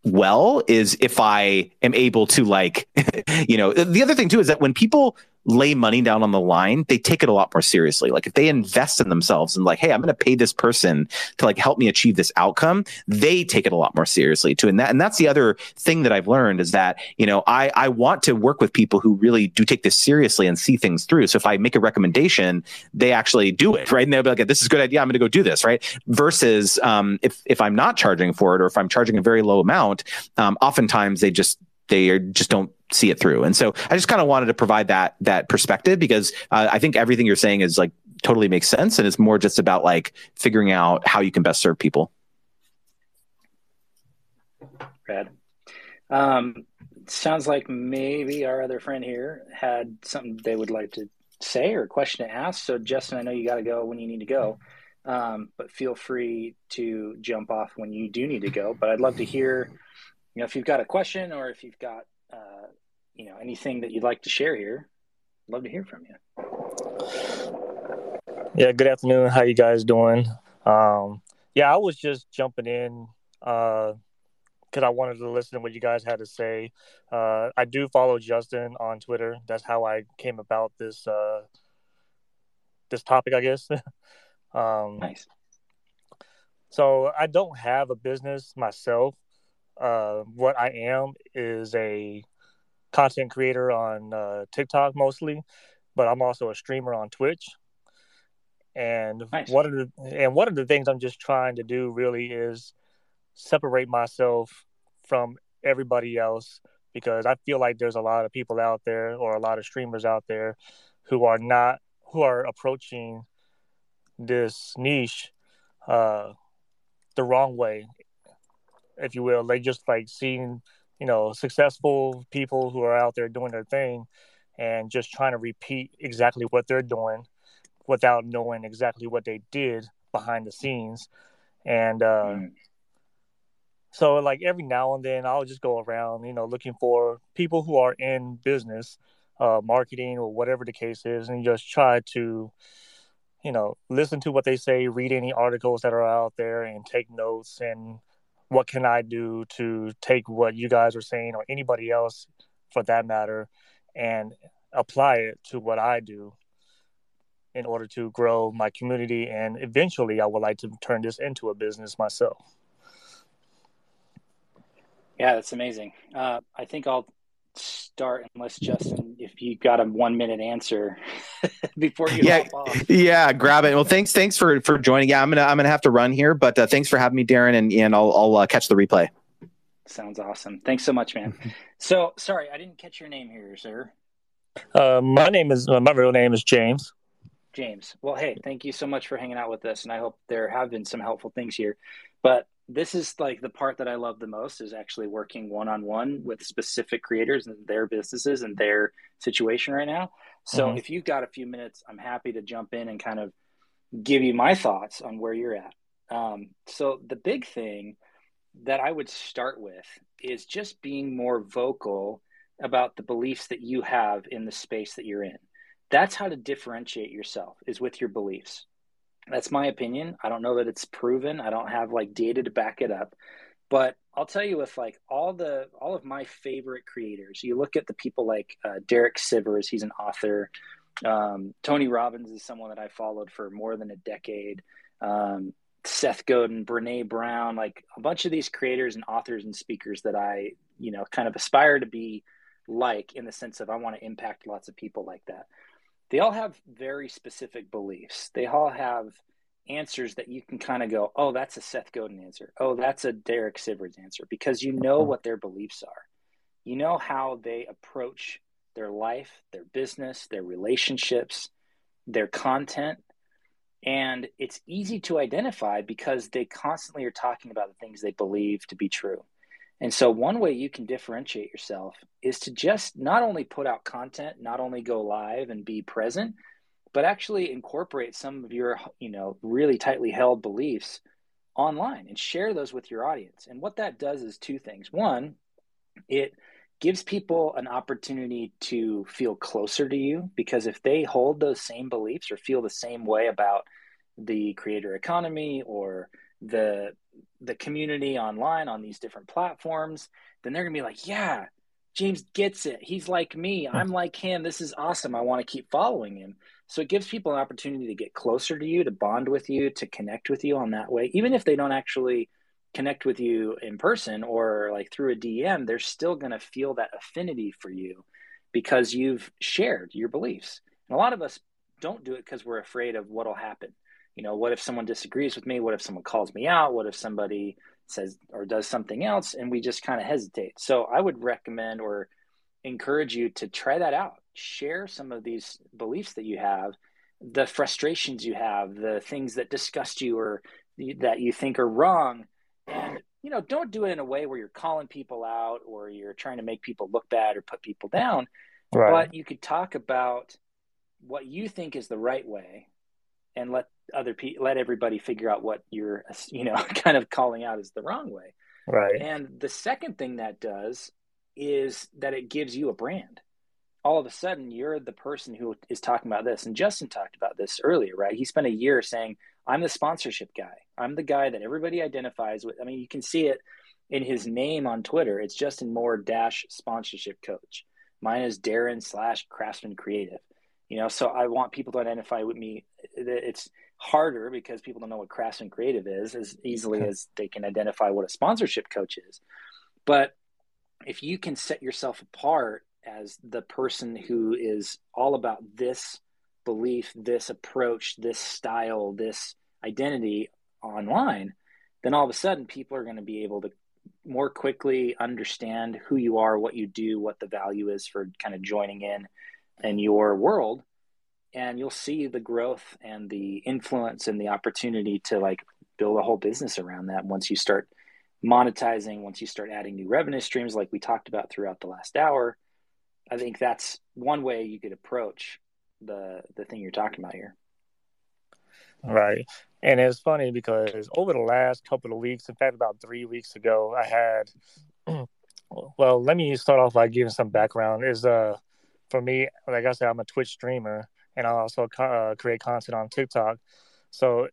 well is if i am able to like you know the other thing too is that when people lay money down on the line, they take it a lot more seriously. Like if they invest in themselves and like, hey, I'm going to pay this person to like help me achieve this outcome, they take it a lot more seriously too. And that and that's the other thing that I've learned is that you know I I want to work with people who really do take this seriously and see things through. So if I make a recommendation, they actually do it right, and they'll be like, this is a good idea. I'm going to go do this right. Versus um, if if I'm not charging for it or if I'm charging a very low amount, um, oftentimes they just they just don't see it through. And so I just kind of wanted to provide that that perspective because uh, I think everything you're saying is like totally makes sense, and it's more just about like figuring out how you can best serve people. Brad, um, sounds like maybe our other friend here had something they would like to say or question to ask. So Justin, I know you got to go when you need to go. Um, but feel free to jump off when you do need to go. But I'd love to hear, you know, if you've got a question or if you've got uh, you know anything that you'd like to share here love to hear from you. Yeah good afternoon. How you guys doing? Um, yeah i was just jumping in because uh, i wanted to listen to what you guys had to say. Uh, i do follow justin on twitter. That's how i came about this uh, this topic i guess. Um, nice. so i don't have a business myself uh, what I am is a content creator on uh, TikTok mostly, but I'm also a streamer on Twitch. And nice. one of the and one of the things I'm just trying to do really is separate myself from everybody else because I feel like there's a lot of people out there or a lot of streamers out there who are not who are approaching this niche uh, the wrong way if you will. They just like seeing, you know, successful people who are out there doing their thing and just trying to repeat exactly what they're doing without knowing exactly what they did behind the scenes. And uh, mm. so, like, every now and then, I'll just go around, you know, looking for people who are in business, uh, marketing, or whatever the case is, and just try to you know, listen to what they say, read any articles that are out there, and take notes and what can I do to take what you guys are saying or anybody else for that matter and apply it to what I do in order to grow my community and eventually I would like to turn this into a business myself. Yeah, that's amazing. Uh, I think I'll start unless Justin, if you got a one minute answer before you yeah, Yeah, grab it. Well, thanks, thanks for for joining. Yeah, I'm gonna I'm gonna have to run here, but uh, thanks for having me, Darren, and and I'll I'll uh, catch the replay. Sounds awesome. Thanks so much, man. so sorry, I didn't catch your name here, sir. Uh, my name is uh, my real name is James. James. Well, hey, thank you so much for hanging out with us, and I hope there have been some helpful things here. But this is like the part that I love the most is actually working one on one with specific creators and their businesses and their situation right now. So mm-hmm. if you've got a few minutes, I'm happy to jump in and kind of give you my thoughts on where you're at. Um, so the big thing that I would start with is just being more vocal about the beliefs that you have in the space that you're in. That's how to differentiate yourself is with your beliefs. That's my opinion. I don't know that it's proven. I don't have like data to back it up. But I'll tell you with like all the all of my favorite creators, you look at the people like uh, Derek Sivers, he's an author. Um, Tony Robbins is someone that I followed for more than a decade. Um, Seth Godin, Brene Brown, like a bunch of these creators and authors and speakers that I, you know, kind of aspire to be like in the sense of I want to impact lots of people like that they all have very specific beliefs. They all have answers that you can kind of go, oh, that's a Seth Godin answer. Oh, that's a Derek Sivers answer because you know mm-hmm. what their beliefs are. You know how they approach their life, their business, their relationships, their content. And it's easy to identify because they constantly are talking about the things they believe to be true. And so, one way you can differentiate yourself is to just not only put out content, not only go live and be present, but actually incorporate some of your, you know, really tightly held beliefs online and share those with your audience. And what that does is two things. One, it gives people an opportunity to feel closer to you because if they hold those same beliefs or feel the same way about the creator economy or the the community online on these different platforms, then they're gonna be like, yeah, James gets it. He's like me. I'm like him. This is awesome. I want to keep following him. So it gives people an opportunity to get closer to you, to bond with you, to connect with you on that way. Even if they don't actually connect with you in person or like through a DM, they're still going to feel that affinity for you because you've shared your beliefs. And a lot of us don't do it because we're afraid of what'll happen. You know, what if someone disagrees with me? What if someone calls me out? What if somebody says or does something else? And we just kind of hesitate. So I would recommend or encourage you to try that out. Share some of these beliefs that you have, the frustrations you have, the things that disgust you or that you think are wrong. And, you know, don't do it in a way where you're calling people out or you're trying to make people look bad or put people down. Right. But you could talk about what you think is the right way and let other people let everybody figure out what you're you know kind of calling out is the wrong way. Right. And the second thing that does is that it gives you a brand. All of a sudden you're the person who is talking about this. And justin talked about this earlier right? He spent a year saying i'm the sponsorship guy. I'm the guy that everybody identifies with. I mean you can see it in his name on twitter. It's justin moore dash sponsorship coach. Mine is darren slash craftsman creative. You know so i want people to identify with me. It's harder because people don't know what craftsman creative is as easily as they can identify what a sponsorship coach is. But if you can set yourself apart as the person who is all about this belief this approach this style this identity online then all of a sudden people are going to be able to more quickly understand who you are what you do what the value is for kind of joining in in your world and you'll see the growth and the influence and the opportunity to like build a whole business around that once you start monetizing once you start adding new revenue streams like we talked about throughout the last hour. I think that's one way you could approach the the thing you're talking about here. Right. And it's funny because over the last couple of weeks in fact about three weeks ago i had well let me start off by giving some background. Is uh for me like i said i'm a twitch streamer and I also uh, create content on TikTok. So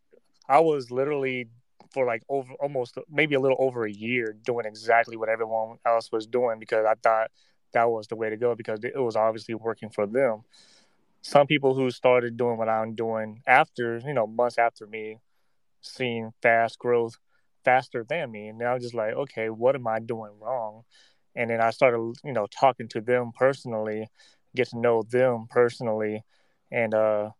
I was literally for like over almost maybe a little over a year doing exactly what everyone else was doing because I thought that was the way to go because it was obviously working for them. Some people who started doing what I'm doing after, you know, months after me, seeing fast growth faster than me. And now I'm just like, okay, what am I doing wrong? And then I started, you know, talking to them personally, get to know them personally, and uh,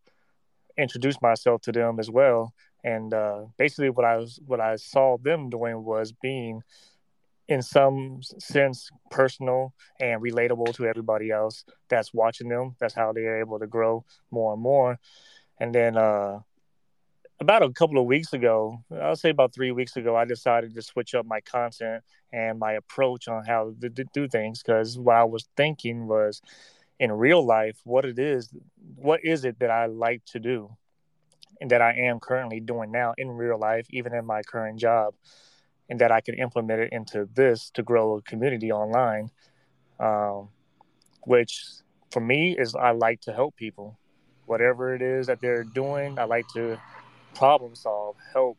introduce myself to them as well. And uh, basically, what I was what I saw them doing was being, in some sense, personal and relatable to everybody else that's watching them. That's how they're able to grow more and more. And then uh, about a couple of weeks ago, I'll say about three weeks ago, I decided to switch up my content and my approach on how to do things because what I was thinking was in real life what it is what is it that i like to do and that i am currently doing now in real life even in my current job and that i can implement it into this to grow a community online um, which for me is i like to help people. Whatever it is that they're doing i like to problem solve help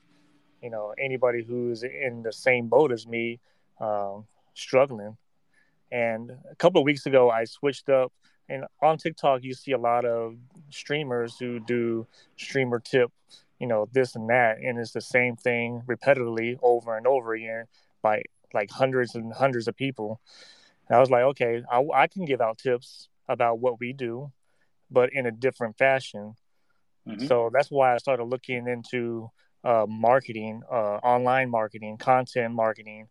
you know anybody who's in the same boat as me um, struggling. And a couple of weeks ago i switched up and on TikTok you see a lot of streamers who do streamer tip, you know, this and that, and it's the same thing repetitively over and over again by like hundreds and hundreds of people. And I was like, okay, I, I can give out tips about what we do, but in a different fashion. Mm-hmm. So that's why I started looking into uh, marketing, uh, online marketing, content marketing,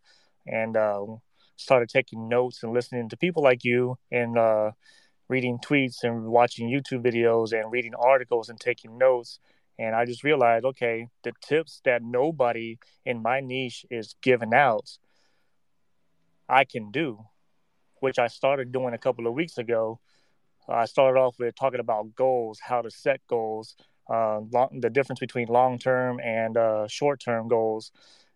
and uh, started taking notes and listening to people like you and uh, reading tweets and watching YouTube videos and reading articles and taking notes. And I just realized, okay, the tips that nobody in my niche is giving out, I can do, which I started doing a couple of weeks ago. I started off with talking about goals, how to set goals, uh, long, the difference between long term and uh, short term goals.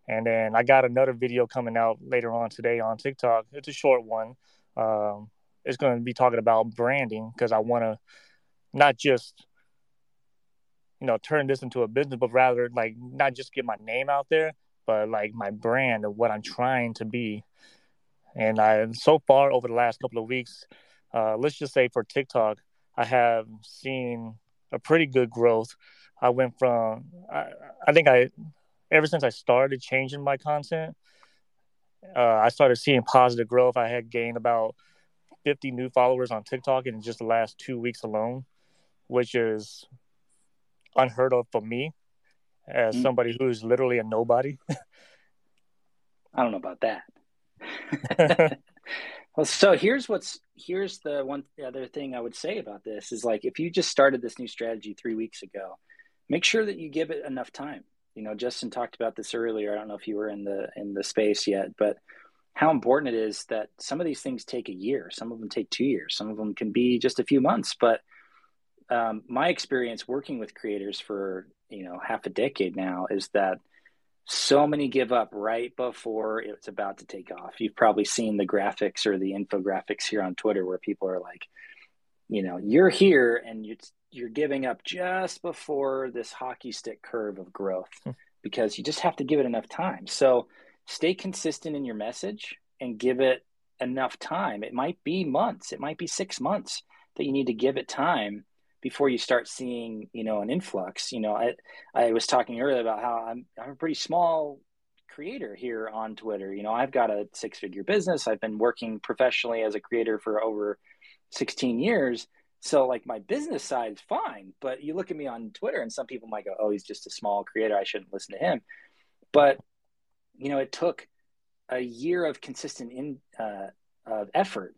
And then I got another video coming out later on today on TikTok. It's a short one. Um, is going to be talking about branding because I want to not just you know turn this into a business, but rather like not just get my name out there, but like my brand of what I'm trying to be. And I so far over the last couple of weeks, uh, let's just say for TikTok, I have seen a pretty good growth. I went from I, I think I ever since I started changing my content, uh, I started seeing positive growth. I had gained about 50 new followers on TikTok in just the last two weeks alone, which is unheard of for me as mm. somebody who's literally a nobody. I don't know about that. well, so here's what's here's the one the other thing I would say about this is like if you just started this new strategy three weeks ago, make sure that you give it enough time. You know, Justin talked about this earlier. I don't know if you were in the in the space yet, but how important it is that some of these things take a year, some of them take two years, some of them can be just a few months. But um, my experience working with creators for you know half a decade now is that so many give up right before it's about to take off. You've probably seen the graphics or the infographics here on Twitter where people are like, you know, you're here and you you're giving up just before this hockey stick curve of growth hmm. because you just have to give it enough time. So stay consistent in your message and give it enough time. It might be months, it might be six months that you need to give it time before you start seeing, you know, an influx. You know, I I was talking earlier about how I'm I'm a pretty small creator here on Twitter. You know, I've got a six figure business. I've been working professionally as a creator for over 16 years. So like my business side is fine, but you look at me on Twitter and some people might go, "Oh, he's just a small creator. I shouldn't listen to him." But you know, it took a year of consistent in uh, of effort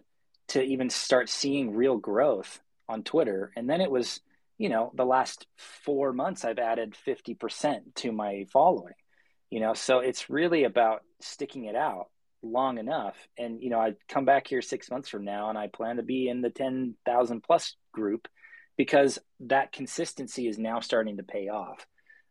to even start seeing real growth on Twitter, and then it was, you know, the last four months I've added fifty percent to my following. You know, so it's really about sticking it out long enough. And you know, I come back here six months from now, and I plan to be in the ten thousand plus group because that consistency is now starting to pay off.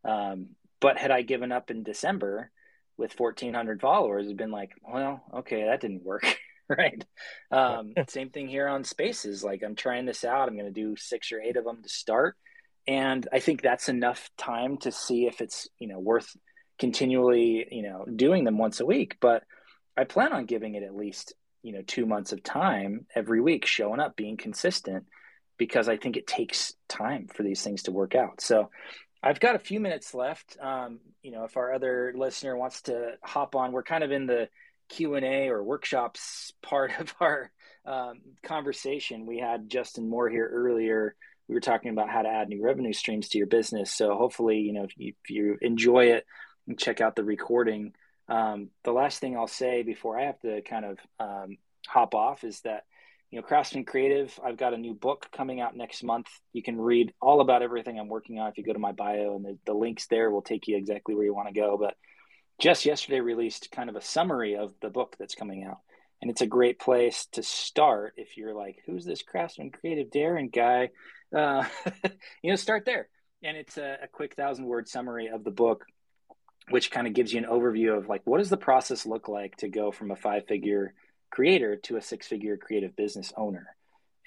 Um, but had I given up in December, with 1400 followers has been like well okay that didn't work right? Um, same thing here on spaces like i'm trying this out i'm going to do six or eight of them to start. And i think that's enough time to see if it's you know worth continually you know doing them once a week. But i plan on giving it at least you know two months of time every week showing up being consistent because i think it takes time for these things to work out. So I've got a few minutes left. Um, you know, if our other listener wants to hop on, we're kind of in the Q and A or workshops part of our um, conversation. We had Justin Moore here earlier. We were talking about how to add new revenue streams to your business. So hopefully, you know, if you, if you enjoy it, check out the recording. Um, the last thing I'll say before I have to kind of um, hop off is that you know, Craftsman Creative, I've got a new book coming out next month. You can read all about everything I'm working on if you go to my bio, and the, the links there will take you exactly where you want to go. But just yesterday released kind of a summary of the book that's coming out. And it's a great place to start if you're like, who's this Craftsman Creative Darren guy? Uh, you know, start there. And it's a, a quick thousand word summary of the book, which kind of gives you an overview of like, what does the process look like to go from a five figure creator to a six figure creative business owner.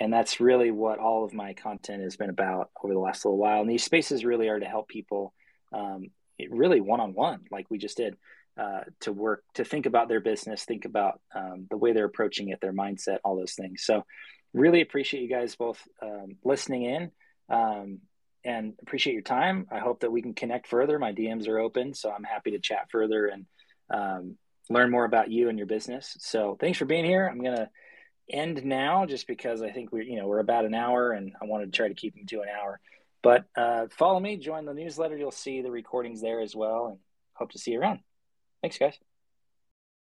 And that's really what all of my content has been about over the last little while. And these spaces really are to help people um, really one on one, like we just did, uh, to work, to think about their business, think about um, the way they're approaching it, their mindset, all those things. So, really appreciate you guys both um, listening in um, and appreciate your time. I hope that we can connect further. My DMs are open, so I'm happy to chat further and um, learn more about you and your business. So thanks for being here. I'm gonna end now just because I think we're, you know we're about an hour and I wanted to try to keep them to an hour. But uh, follow me, join the newsletter. You'll see the recordings there as well, and hope to see you around. Thanks, guys.